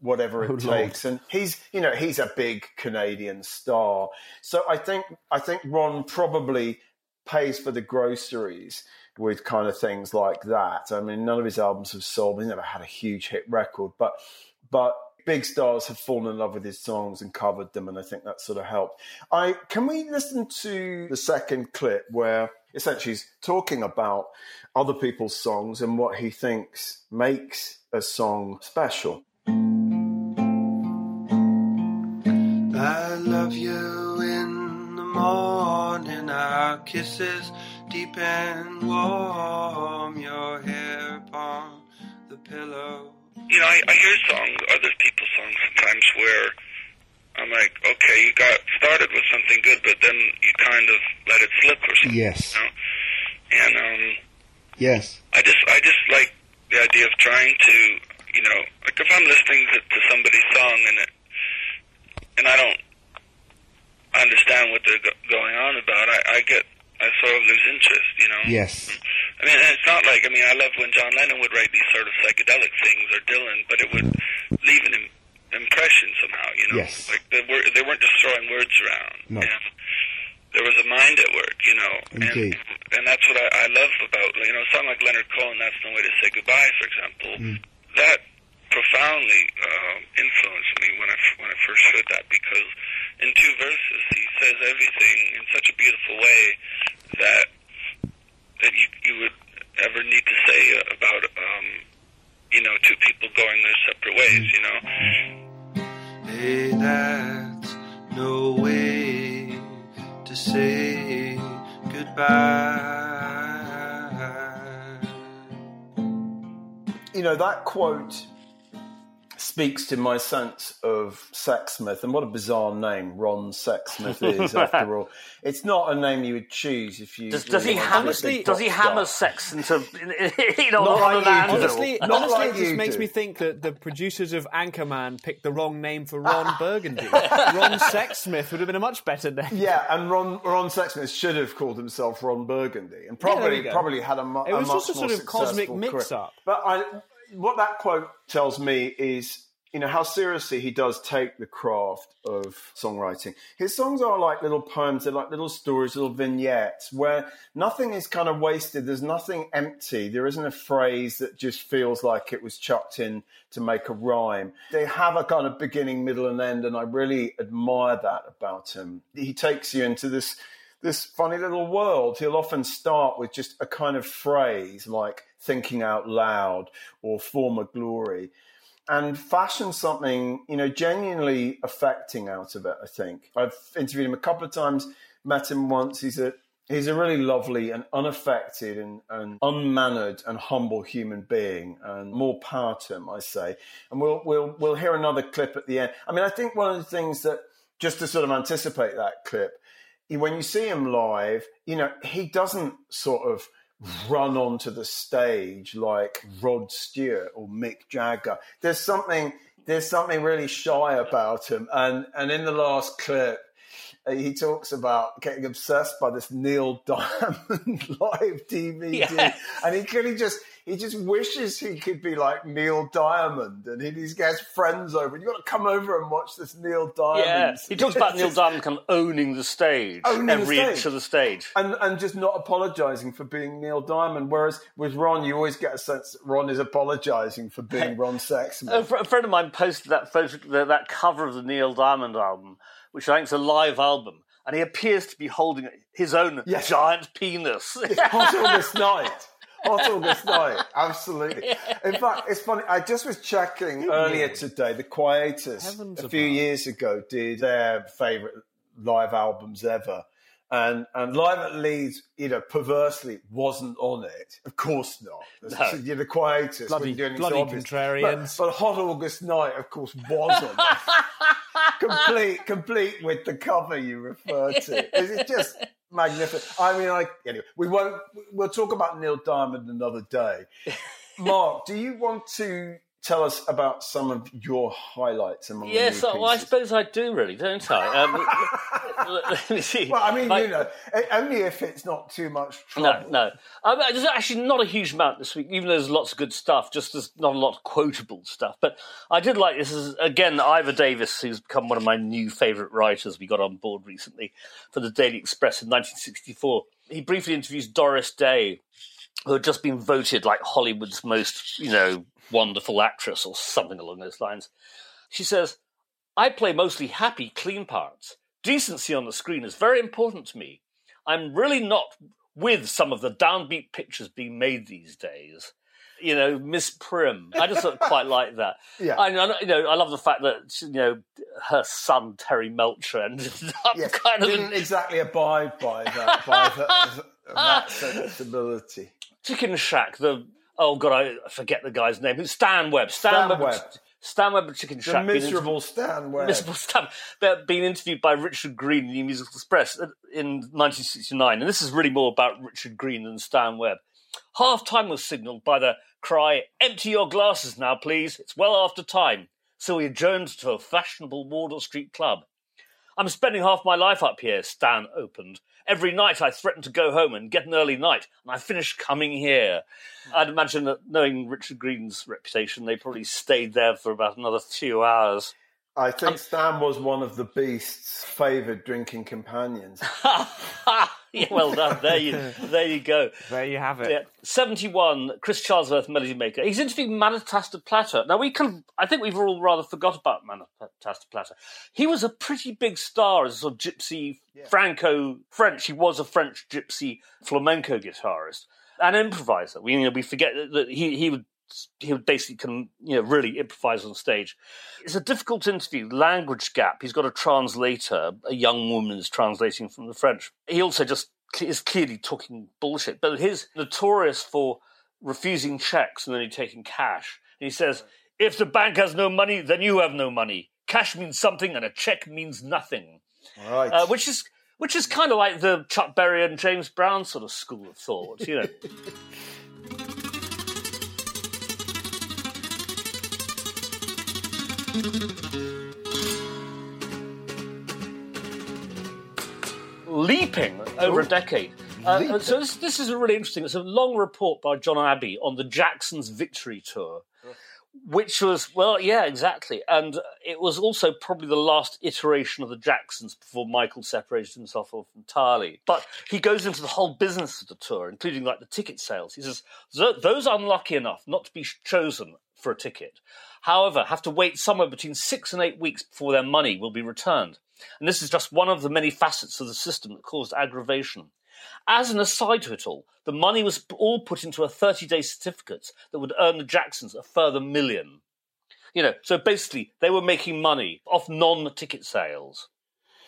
"Whatever It Takes," and he's, you know, he's a big Canadian star. So I think, I think Ron probably pays for the groceries with kind of things like that. I mean, none of his albums have sold. He's never had a huge hit record, but but big stars have fallen in love with his songs and covered them, and I think that sort of helped. I can we listen to the second clip where essentially he's talking about other people's songs and what he thinks makes a song special. I love you kisses deep and warm, your hair upon the pillow. you know, I, I hear songs, other people's songs sometimes where I'm like, okay, you got started with something good, but then you kind of let it slip or something. Yes. You know? And um, Yes. I just, I just like the idea of trying to, you know, like if I'm listening to, to somebody's song and it, and I don't understand what they're go- going on about, I, I get, I sort of lose interest, you know. Yes. I mean, it's not like I mean, I love when John Lennon would write these sort of psychedelic things or Dylan, but it would leave an im- impression somehow. You know, Yes. like they were they weren't just throwing words around. No. And there was a mind at work. You know, Indeed. and and that's what I, I love about you know a song like Leonard Cohen. That's no way to say goodbye, for example. Mm. That profoundly um, influenced me when I f- when I first heard that because in two verses he says everything in such a beautiful way that that you you would ever need to say about um, you know two people going their separate ways. You know. Hey, that's no way to say goodbye. you know that quote speaks to my sense of Sexsmith, and what a bizarre name Ron Sexsmith is. after all, it's not a name you would choose if you. Does, does he really hammer? to be Does he hammer star. sex into you know Not like an you Honestly, Not honestly, like it just you makes do. me think that the producers of Anchorman picked the wrong name for Ron Burgundy. Ron Sexsmith would have been a much better name. Yeah, and Ron Ron Sexsmith should have called himself Ron Burgundy, and probably we go. probably had a, mu- It a was much just a sort of cosmic mix-up. But I, what that quote tells me is, you know, how seriously he does take the craft of songwriting. His songs are like little poems; they're like little stories, little vignettes, where nothing is kind of wasted. There's nothing empty. There isn't a phrase that just feels like it was chucked in to make a rhyme. They have a kind of beginning, middle, and end, and I really admire that about him. He takes you into this this funny little world. He'll often start with just a kind of phrase like thinking out loud or former glory and fashion something, you know, genuinely affecting out of it, I think. I've interviewed him a couple of times, met him once. He's a he's a really lovely and unaffected and, and unmannered and humble human being and more power to him, I say. And we'll we'll we'll hear another clip at the end. I mean, I think one of the things that just to sort of anticipate that clip, when you see him live, you know, he doesn't sort of run onto the stage like Rod Stewart or Mick Jagger. There's something there's something really shy about him. And and in the last clip, uh, he talks about getting obsessed by this Neil Diamond live DVD, Yeah. and he clearly just he just wishes he could be like Neil Diamond, and he, he gets friends over. you've got to come over and watch this Neil Diamond. Yeah, he talks about Neil Diamond kind of owning the stage, Owning the every stage. inch of the stage. and and just not apologising for being Neil Diamond. Whereas with Ron, you always get a sense that Ron is apologising for being Ron Sexsmith. A, fr- a friend of mine posted that photo, the, that cover of the Neil Diamond album, which I think is a live album, and he appears to be holding his own Yes. giant penis. Hot August night. Hot August night. Absolutely. In fact, it's funny. I just was checking earlier today. The Quietus Heavens a few above. years ago did their favourite live albums ever. And and Live at Leeds, you know, perversely wasn't on it. Of course not. No. You know, the Quietus Bloody- wouldn't do anything bloody contrarians. But, but Hot August Night, of course, was on complete, complete with the cover you refer to. It's just magnificent. I mean, I anyway. We won't. We'll talk about Neil Diamond another day. Mark, do you want to tell us about some of your highlights among yes, the new well, I suppose I do, really, don't I? Um, let, me see. Well, I mean, My- you know, only if it's not too much No, no. Um, there's actually not a huge amount this week, even though there's lots of good stuff, just there's not a lot of quotable stuff. But I did like this. Is, again, Ivor Davis, who's become one of my new favourite writers, we got on board recently for the Daily Express in 1964. He briefly interviews Doris Day, who had just been voted like Hollywood's most, you know, wonderful actress or something along those lines. She says, I play mostly happy, clean parts. Decency on the screen is very important to me. I'm really not with some of the downbeat pictures being made these days. You know, Miss Prim. I just sort of quite like that. Yeah. I, you know, I love the fact that you know her son Terry Melcher ended up Yes, kind of didn't exactly abide by that, by that, that sensibility. Chicken Shack. The oh god, I forget the guy's name. Stan Webb? Stan, Stan Webb. Webb. Stan Webb Chicken The Shack. being inter- miserable Stan Webb. Miserable stuff. They're being interviewed by Richard Green in the Musical Express in 1969, and this is really more about Richard Green than Stan Webb. Half time was signalled by the cry, "Empty your glasses now, please. It's well after time." So we adjourned to a fashionable Wardour Street club. I'm spending half my life up here, Stan opened. Every night I threaten to go home and get an early night, and I finish coming here. I'd imagine that knowing Richard Green's reputation, they probably stayed there for about another few hours. I think Stan was one of the Beast's favoured drinking companions. yeah, well done. There you, there you go. There you have it. Yeah, seventy-one. Chris Charlesworth, melody maker. He's interviewed Manitas de Plata. Now we can. I think we've all rather forgot about Manitas de Plata. He was a pretty big star as a sort of gypsy Franco French. He was a French gypsy flamenco guitarist an improviser. We you know, we forget that- that he he would. He basically can you know really improvise on stage. It's a difficult interview, language gap. He's got a translator. A young woman is translating from the French. He also just is clearly talking bullshit. But he's notorious for refusing checks and only taking cash. And he says, If the bank has no money, then you have no money. Cash means something, and a check means nothing. Right. Uh, which is which is kind of like the Chuck Berry and James Brown sort of school of thought, you know. Leaping over a decade. Uh, so this, this is a really interesting. It's a long report by John Abbey on the Jacksons Victory Tour, which was well, yeah, exactly, and it was also probably the last iteration of the Jacksons before Michael separated himself off entirely. But he goes into the whole business of the tour, including like the ticket sales. He says those unlucky enough not to be chosen for a ticket, however, have to wait somewhere between six and eight weeks before their money will be returned. And this is just one of the many facets of the system that caused aggravation. As an aside to it all, the money was all put into a 30 day certificate that would earn the Jacksons a further million. You know, so basically they were making money off non ticket sales.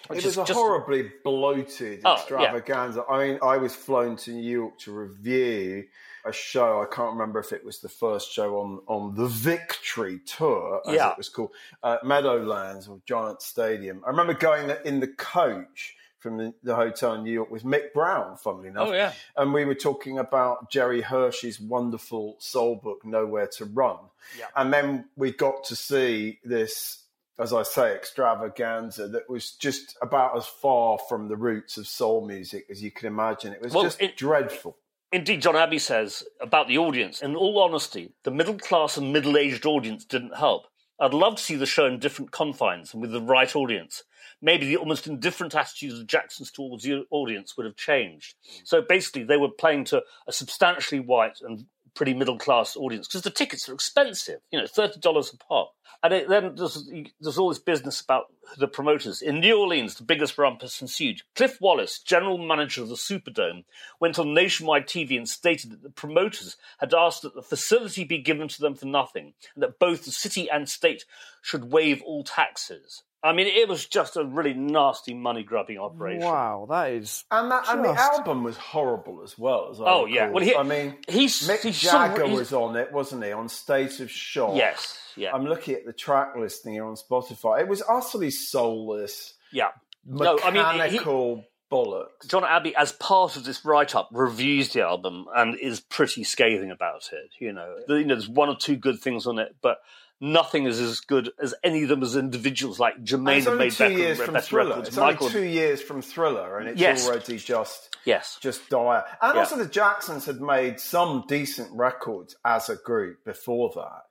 which it was is a just- horribly bloated Oh, yeah. extravaganza. I mean, I was flown to New York to review a show. I can't remember if it was the first show on, on the Victory Tour, as Yeah. it was called, uh, Meadowlands or Giant Stadium. I remember going in the coach from the, the hotel in New York with Mick Brown, funnily enough. Oh, yeah. And we were talking about Gerri Hirshey's wonderful soul book, Nowhere to Run. Yeah. And then we got to see this, as I say, extravaganza that was just about as far from the roots of soul music as you can imagine. It was Well, just it- dreadful. Indeed, John Abbey says about the audience, in all honesty, the middle class and middle aged audience didn't help. I'd love to see the show in different confines and with the right audience. Maybe the almost indifferent attitudes of Jackson's towards the audience would have changed. So basically, they were playing to a substantially white and pretty middle class audience because the tickets are expensive, you know, thirty dollars a pop. And it, then there's, there's all this business about the promoters in New Orleans. The biggest rumpus ensued. Cliff Wallace, general manager of the Superdome, went on nationwide TV and stated that the promoters had asked that the facility be given to them for nothing, and that both the city and state should waive all taxes. I mean, it was just a really nasty money grubbing operation. Wow, that is. And that and the Just- album was horrible as well. As I Oh, yeah. recall. Well, he- I mean, he's- Mick he's some- Jagger he's- was on it, wasn't he? On State of Shock. Yes, yeah, I'm looking at the track listing here on Spotify. It was utterly soulless, yeah. No, I mean, he- mechanical bollocks. John Abbey, as part of this write-up, reviews the album and is pretty scathing about it. You know, The- you know, there's one or two good things on it, but nothing is as good as any of them as individuals. Like And Jermaine it's had only made two better, years from better Thriller. records. It's Michael, only two years from Thriller, and it's Yes. already just yes, just dire. And Yeah. also, the Jacksons had made some decent records as a group before that,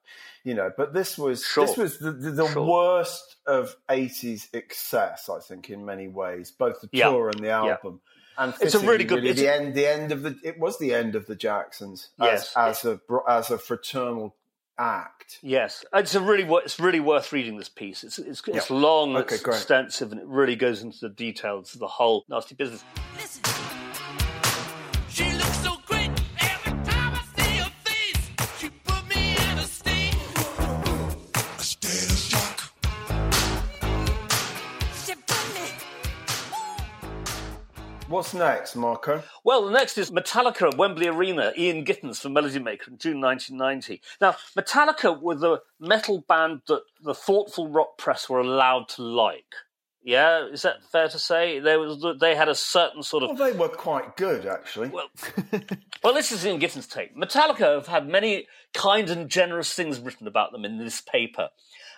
you know. But this was Sure. this was the, the, the Sure. worst of '80s excess, I think, in many ways, both the Yeah. tour and the album. And It's a really good- really, the a- end. The end of the it was the end of the Jacksons Yes. as, as a as a fraternal act. yes. It's a really, it's really worth reading this piece. It's it's, it's Yeah. long, Okay, it's great. extensive, and it really goes into the details of the whole nasty business. What's next, Marco? Well, the next is Metallica at Wembley Arena, Ian Gittins for Melody Maker in June 1990. Now, Metallica were the metal band that the thoughtful rock press were allowed to like. Yeah, is that fair to say? There was, they had a certain sort of Well, they were quite good, actually. well, well, this is Ian Gittins' take. Metallica have had many kind and generous things written about them in this paper.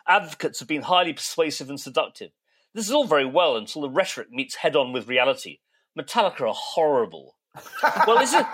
Advocates have been highly persuasive and seductive. This is all very well until the rhetoric meets head on with reality. Metallica are horrible. well, is it?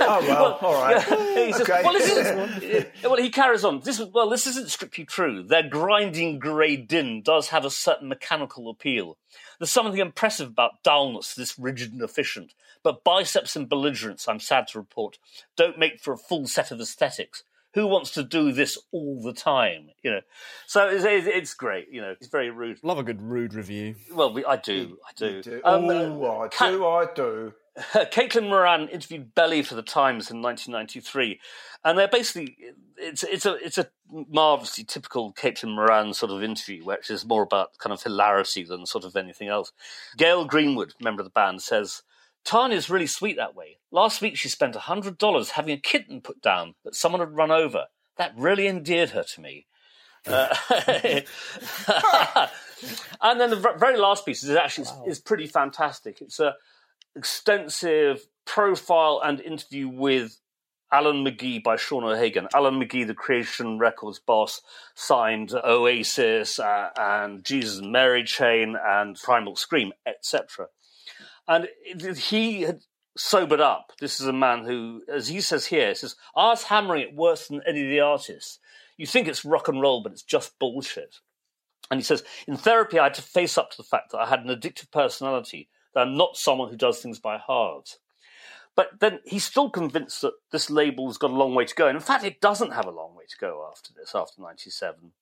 oh well, all right. He says, Okay. well, this isn't, well, he carries on. This, well, this isn't strictly true. Their grinding grey din does have a certain mechanical appeal. There's something impressive about dullness, this rigid and efficient. But biceps and belligerence, I'm sad to report, don't make for a full set of aesthetics. Who wants to do this all the time? You know, so it's, it's, it's great. You know, it's very rude. Love a good rude review. Well, we, I do, I do. Do- Um, oh, I Ca- do, I do. Caitlin Moran interviewed Belly for the Times in 1993, and they're basically it's it's a it's a marvelously typical Caitlin Moran sort of interview, which is more about kind of hilarity than sort of anything else. Gail Greenwood, member of the band, says. Tanya's really sweet that way. Last week she spent $100 having a kitten put down that someone had run over. that really endeared her to me. Uh, and then the very last piece is actually is pretty fantastic. It's a extensive profile and interview with Alan McGee by Sean O'Hagan. Alan McGee, the Creation Records boss, signed Oasis uh, and Jesus and Mary Chain and Primal Scream, etc. And he had sobered up. This is a man who, as he says here, says, I was hammering it worse than any of the artists. You think it's rock and roll, but it's just bullshit. And he says, in therapy, I had to face up to the fact that I had an addictive personality, that I'm not someone who does things by halves. But then he's still convinced that this label's got a long way to go. And in fact, it doesn't have a long way to go after this, after 97.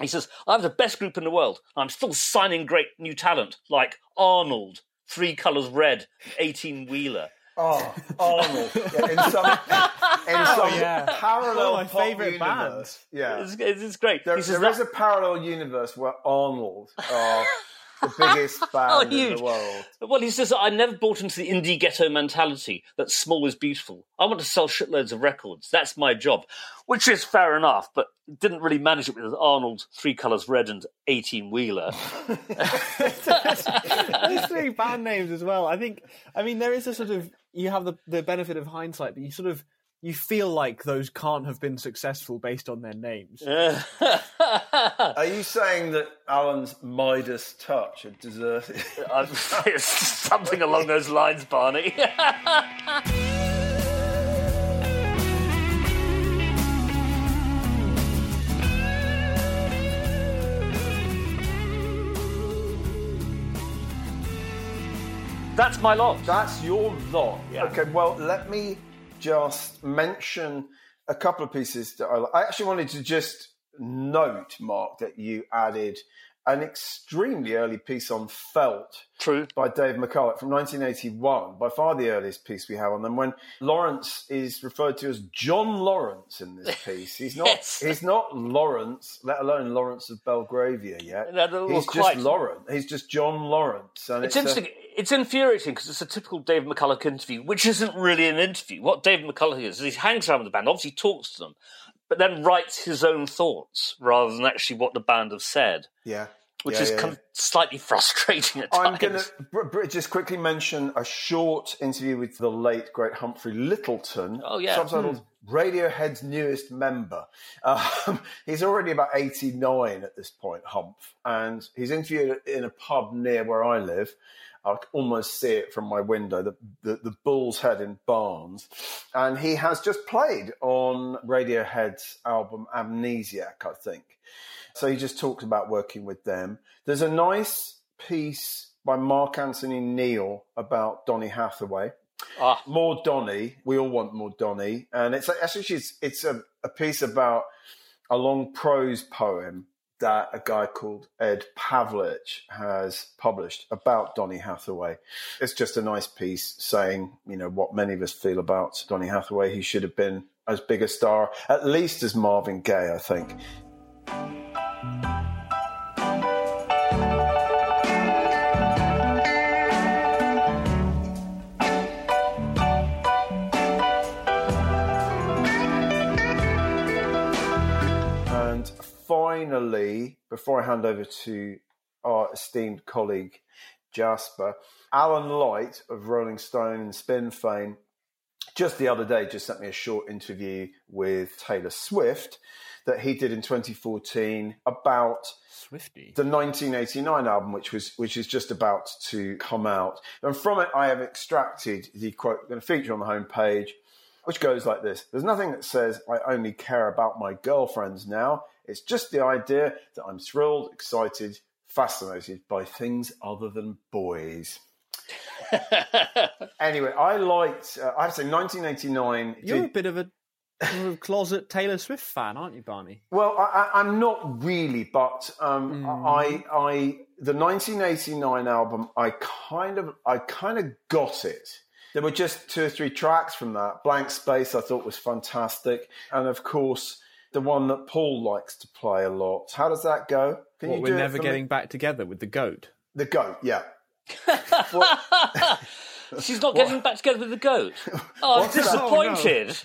He says, I have the best group in the world. I'm still signing great new talent like Arnold, Three Colours Red, 18 Wheeler. Oh, Arnold. Oh, yeah, in some, in oh, some yeah. parallel One of my pop favourite universe. Yeah. It's, it's, it's great. There, he says there is that- a parallel universe where Arnold are the biggest oh, band in huge. the world. Well, he says, I never bought into the indie ghetto mentality that small is beautiful. I want to sell shitloads of records. That's my job. Which is fair enough, but didn't really manage it with Arnold, Three Colours Red, and 18 Wheeler. Those band names as well. I think. I mean, there is a sort of you have the the benefit of hindsight, but you sort of you feel like those can't have been successful based on their names. Are you saying that Alan's Midas touch had deserted? it's something along those lines, Barney. That's my lot. That's your lot. Okay, well, let me just mention a couple of pieces that I, I actually wanted to just note, Mark, that you added an extremely early piece on felt True. by Dave McCullough from 1981, by far the earliest piece we have on them. When Lawrence is referred to as John Lawrence in this piece, he's not. Yes. He's not Lawrence, let alone Lawrence of Belgravia yet. No, he's quite. just Lawrence. He's just John Lawrence, and It's it's, a- It's infuriating because it's a typical Dave McCullough interview, which isn't really an interview. What Dave McCullough is, is he hangs around with the band, obviously talks to them, but then writes his own thoughts rather than actually what the band have said, yeah, which Yeah, is yeah, kind of slightly frustrating at times. I'm going to br- just quickly mention a short interview with the late, great Humphrey Lyttelton. Oh, yeah. Subtitled Radiohead's newest member. Um, he's already about 89 at this point, Humph. And he's interviewed in a pub near where I live. I can almost see it from my window, the, the, the Bull's Head in Barnes. And he has just played on Radiohead's album Amnesiac, I think. So he just talked about working with them. There's a nice piece by Mark Anthony Neal about Donny Hathaway. Ah. More Donny. We all want more Donny. And it's actually it's, it's a, a piece about a long prose poem that a guy called Ed Pavlich has published about Donny Hathaway. It's just a nice piece saying, you know, what many of us feel about Donny Hathaway. He should have been as big a star, at least as Marvin Gaye, I think. Before I hand over to our esteemed colleague Jasper, Alan Light of Rolling Stone and Spin fame, just the other day, just sent me a short interview with Taylor Swift that he did in 2014 about Swifty. the 1989 album, which was which is just about to come out. And from it, I have extracted the quote going to feature on the homepage, which goes like this: "There's nothing that says I only care about my girlfriends now. It's just the idea that I'm thrilled, excited, fascinated by things other than boys." anyway, I liked. Uh, I have to say, 1989. You're did- a bit of a closet Taylor Swift fan, aren't you, Barney? Well, I, I, I'm not really, but um, I, I, the 1989 album, I kind of, I kind of got it. There were just two or three tracks from that. Blank Space, I thought was fantastic, and of course, the one that Paul likes to play a lot. How does that go? Can What, you we're do it never for me? getting back together with the goat. the goat? Yeah. She's not getting back together with the goat. Oh, I'm What's that? disappointed.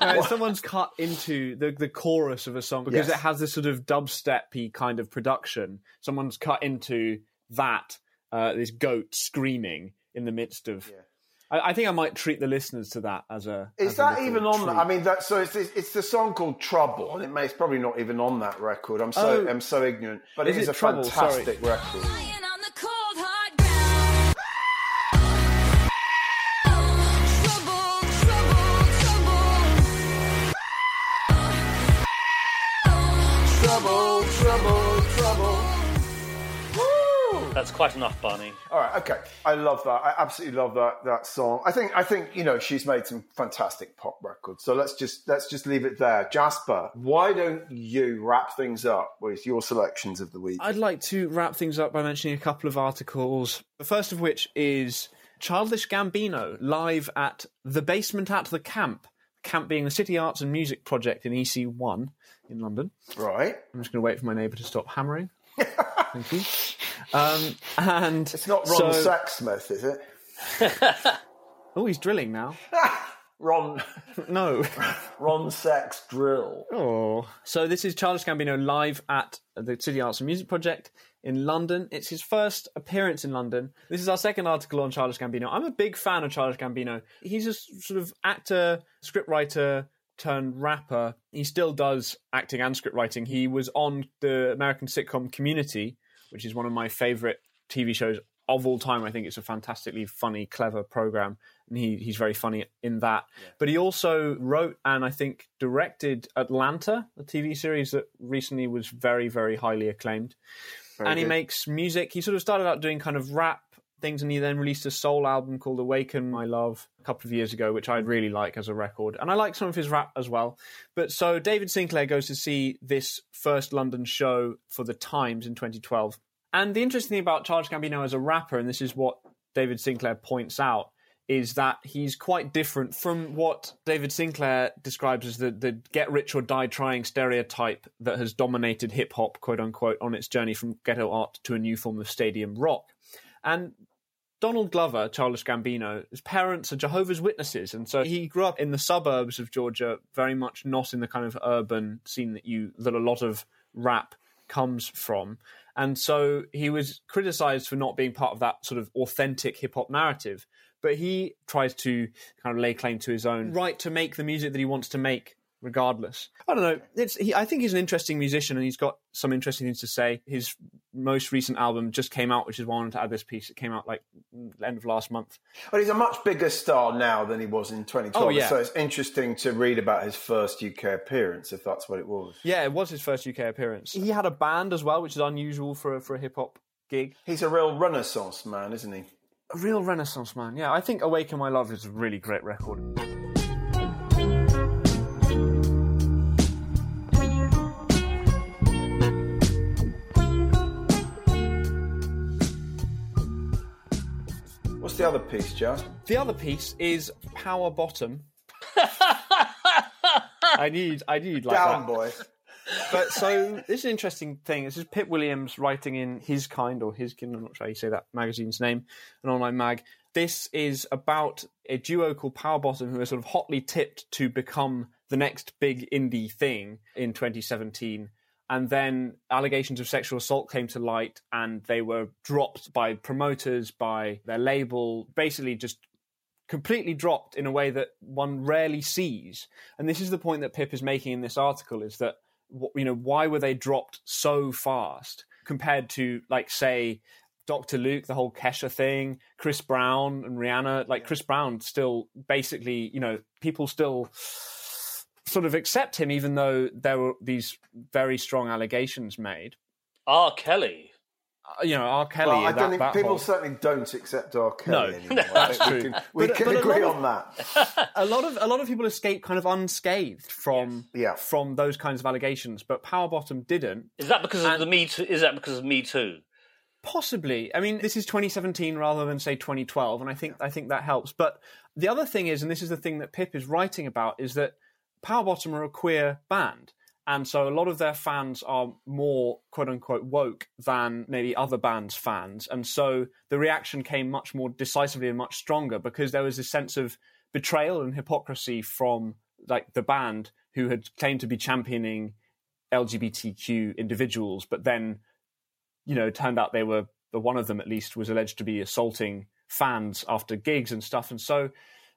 No, someone's cut into the, the chorus of a song because Yes. it has this sort of dubstep-y kind of production. Someone's cut into that, uh, this goat screaming in the midst of. I, I think I might treat the listeners to that as a. Is as that little even on? treat. I mean, that so it's it's the song called Trouble, and it may, it's probably not even on that record. I'm so Oh. I'm so ignorant, but Is it is it a Trouble? Sorry. fantastic record. Quite enough, Barney. All right, okay. I love that. I absolutely love that that song. I think I think you know she's made some fantastic pop records. So let's just let's just leave it there. Jasper, why don't you wrap things up with your selections of the week? I'd like to wrap things up by mentioning a couple of articles. The first of which is Childish Gambino live at the basement at the camp. Camp being the City Arts and Music Project in EC1 in London. right, I'm just going to wait for my neighbour to stop hammering. Thank you. Um, and it's not Ron so- is it? Oh, he's drilling now. Ron No. Ron Sex Drill. Oh. So this is Childish Gambino live at the City Arts and Music Project in London. It's his first appearance in London. This is our second article on Childish Gambino. I'm a big fan of Childish Gambino. He's a sort of actor, scriptwriter turned rapper. He still does acting and script writing. He was on the American sitcom Community, which is one of my favorite TV shows of all time. I think it's a fantastically funny, clever program, and he, he's very funny in that. But he also wrote and I think directed Atlanta, a TV series that recently was very, very highly acclaimed. and he makes music. He sort of started out doing kind of rap things, and he then released a soul album called "Awaken My Love" a couple of years ago, which I really like as a record, and I like some of his rap as well. But so David Sinclair goes to see this first London show for the Times in 2012, and the interesting thing about Childish Gambino as a rapper, and this is what David Sinclair points out. Is that he's quite different from what David Sinclair describes as the, the get rich or die trying stereotype that has dominated hip hop, quote unquote, on its journey from ghetto art to a new form of stadium rock. And Donald Glover, Childish Gambino, his parents are Jehovah's Witnesses, and so he grew up in the suburbs of Georgia, very much not in the kind of urban scene that you that a lot of rap comes from. And so he was criticized for not being part of that sort of authentic hip hop narrative. But he tries to kind of lay claim to his own right to make the music that he wants to make regardless. I don't know. It's he, I think he's an interesting musician and he's got some interesting things to say. His most recent album just came out, which is why I wanted to add this piece. It came out like end of last month. But he's a much bigger star now than he was in 2012. Oh, yeah. So it's interesting to read about his first UK appearance, if that's what it was. Yeah, it was his first UK appearance. He had a band as well, which is unusual for a, for a hip hop gig. He's a real Renaissance man, isn't he? A real renaissance man. Yeah, I think Awaken My Love is a really great record. The other piece, Jazz? The other piece is Power Bottom. I need, I need like Down, that. boy. But so this is an interesting thing. This is Pip Williams writing in His Kind or His Kind. I'm not sure how you say that magazine's name, an online mag. This is about a duo called Power Bottom who are sort of hotly tipped to become the next big indie thing in 2017. And then allegations of sexual assault came to light, and they were dropped by promoters, by their label, basically just completely dropped in a way that one rarely sees. And this is the point that Pip is making in this article: is that you know why were they dropped so fast compared to like say Dr. Luke, the whole Kesha thing, Chris Brown and Rihanna. Like Chris Brown still basically, you know, people still sort of accept him even though there were these very strong allegations made. R. Kelly. Uh, you know, R. Kelly. Well, I that- don't think that people whole- certainly don't accept R. Kelly No, anymore. that's true. We can, we But- can but agree lot on that. a lot of a lot of people escape kind of unscathed from Yeah. from those kinds of allegations, but Power Bottom didn't. Is that because of the Me Too? Is that because of Me Too? Possibly. I mean, this is 2017 rather than say 2012, and I think I think that helps. But the other thing is, and this is the thing that Pip is writing about, is that Power Bottom are a queer band. And so a lot of their fans are more quote unquote woke than maybe other bands' fans. And so the reaction came much more decisively and much stronger because there was this sense of betrayal and hypocrisy from like the band who had claimed to be championing LGBTQ individuals, but then, you know, turned out they were the one of them at least was alleged to be assaulting fans after gigs and stuff, and so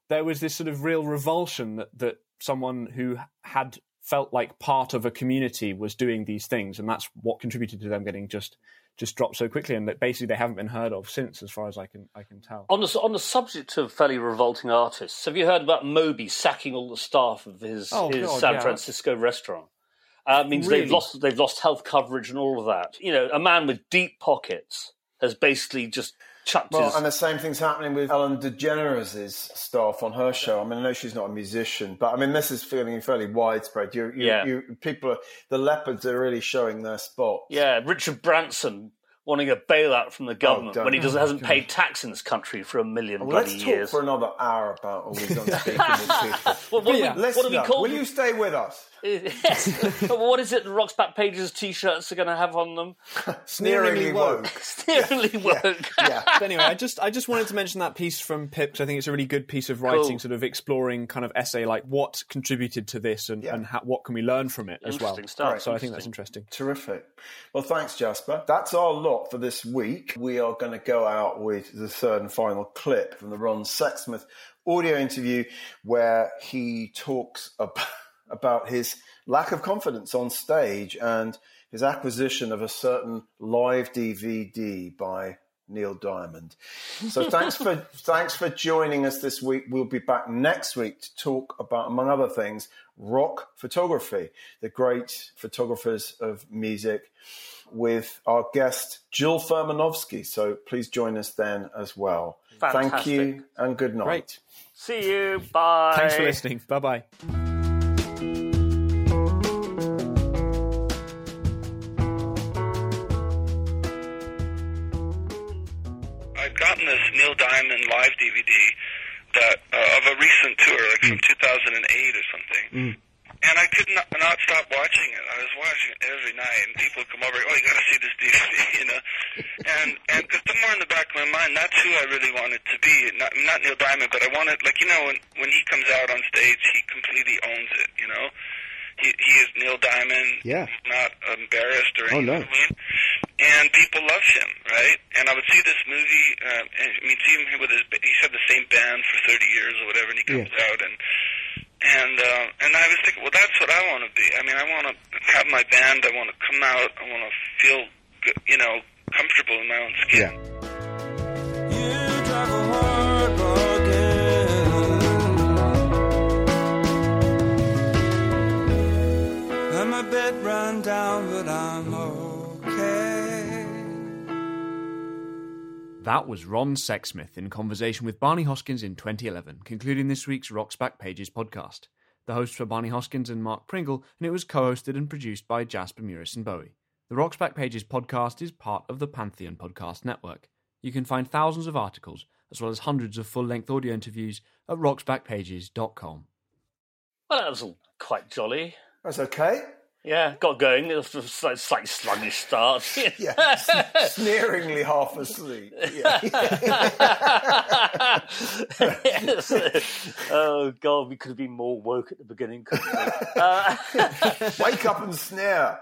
there was this sort of real revulsion that that someone who had felt like part of a community was doing these things, and that's what contributed to them getting just just dropped so quickly, and that basically they haven't been heard of since, as far as I can I can tell. On the on the subject of fairly revolting artists, have you heard about Moby sacking all the staff of his Oh, his God, San yeah. Francisco restaurant? Uh, it means Really? they've lost they've lost health coverage and all of that. You know, a man with deep pockets has basically just chucked Well, his. and the same thing's happening with Ellen DeGeneres' staff on her show. I mean, I know she's not a musician, but I mean, this is feeling fairly widespread. You, you, Yeah. you, people, are, the leopards are really showing their spot. yeah, Richard Branson wanting a bailout from the oh, government don't- when he doesn't oh, hasn't paid tax in this country for a million Well, bloody let's talk years. for another hour about all these unspeakable people. Well, what, Yeah. have we, what have we Listener, called will you stay with us? Yes. But what is it the Rock's Backpages t-shirts are going to have on them? Sneeringly woke. Sneeringly woke. Yeah. But anyway, I just I just wanted to mention that piece from Pip 'cause I think it's a really good piece of writing, Cool. sort of exploring kind of essay like what contributed to this and, Yeah. and how, what can we learn from it as well. Interesting stuff. So I think that's interesting. Terrific. Well, thanks, Jasper. That's our lot for this week. We are going to go out with the third and final clip from the Ron Sexsmith audio interview where he talks ab- about his lack of confidence on stage and his acquisition of a certain live DVD by Neil Diamond. So thanks for thanks for joining us this week. We'll be back next week to talk about, among other things, rock photography, the great photographers of music, with our guest Jill Furmanovsky. So please join us then as well. Thank you and good night. Great. See you. Bye. Thanks for listening. Bye bye. This Neil Diamond live DVD that uh, of a recent tour, like from 2008 or something. And I could not, not stop watching it. I was watching it every night, and people would come over. Oh, you got to see this DVD, you know. And and cause somewhere in the back of my mind, that's who I really wanted to be. Not not Neil Diamond, but I wanted, like you know, when when he comes out on stage, he completely owns it. You know, he he is Neil Diamond. Yeah. Not embarrassed or anything. Oh, no. I mean? And people love him, right? And I would see this movie. Uh, and, I mean, see him with his. He's had the same band for thirty years or whatever, and he comes out and and uh, and I was thinking, well, that's what I want to be. I mean, I want to have my band. I want to come out. I want to feel, you know, comfortable in my own skin. You drive a hard bargain. Let my bed run down, but I'm That was Ron Sexsmith in conversation with Barney Hoskyns in 2011, concluding this week's Rock's Backpages podcast. The hosts were Barney Hoskyns and Mark Pringle, and it was co hosted and produced by Jasper Murison Bowie. The Rock's Backpages podcast is part of the Pantheon Podcast Network. You can find thousands of articles, as well as hundreds of full length audio interviews, at rocksbackpages.com. Well, that was all quite jolly. That's okay. Yeah, got going. It was a slight- slightly sluggish start. Yeah. Sneeringly half asleep. Yeah. Yes. oh God, we could have been more woke at the beginning. Couldn't we? Uh, Wake up and snare.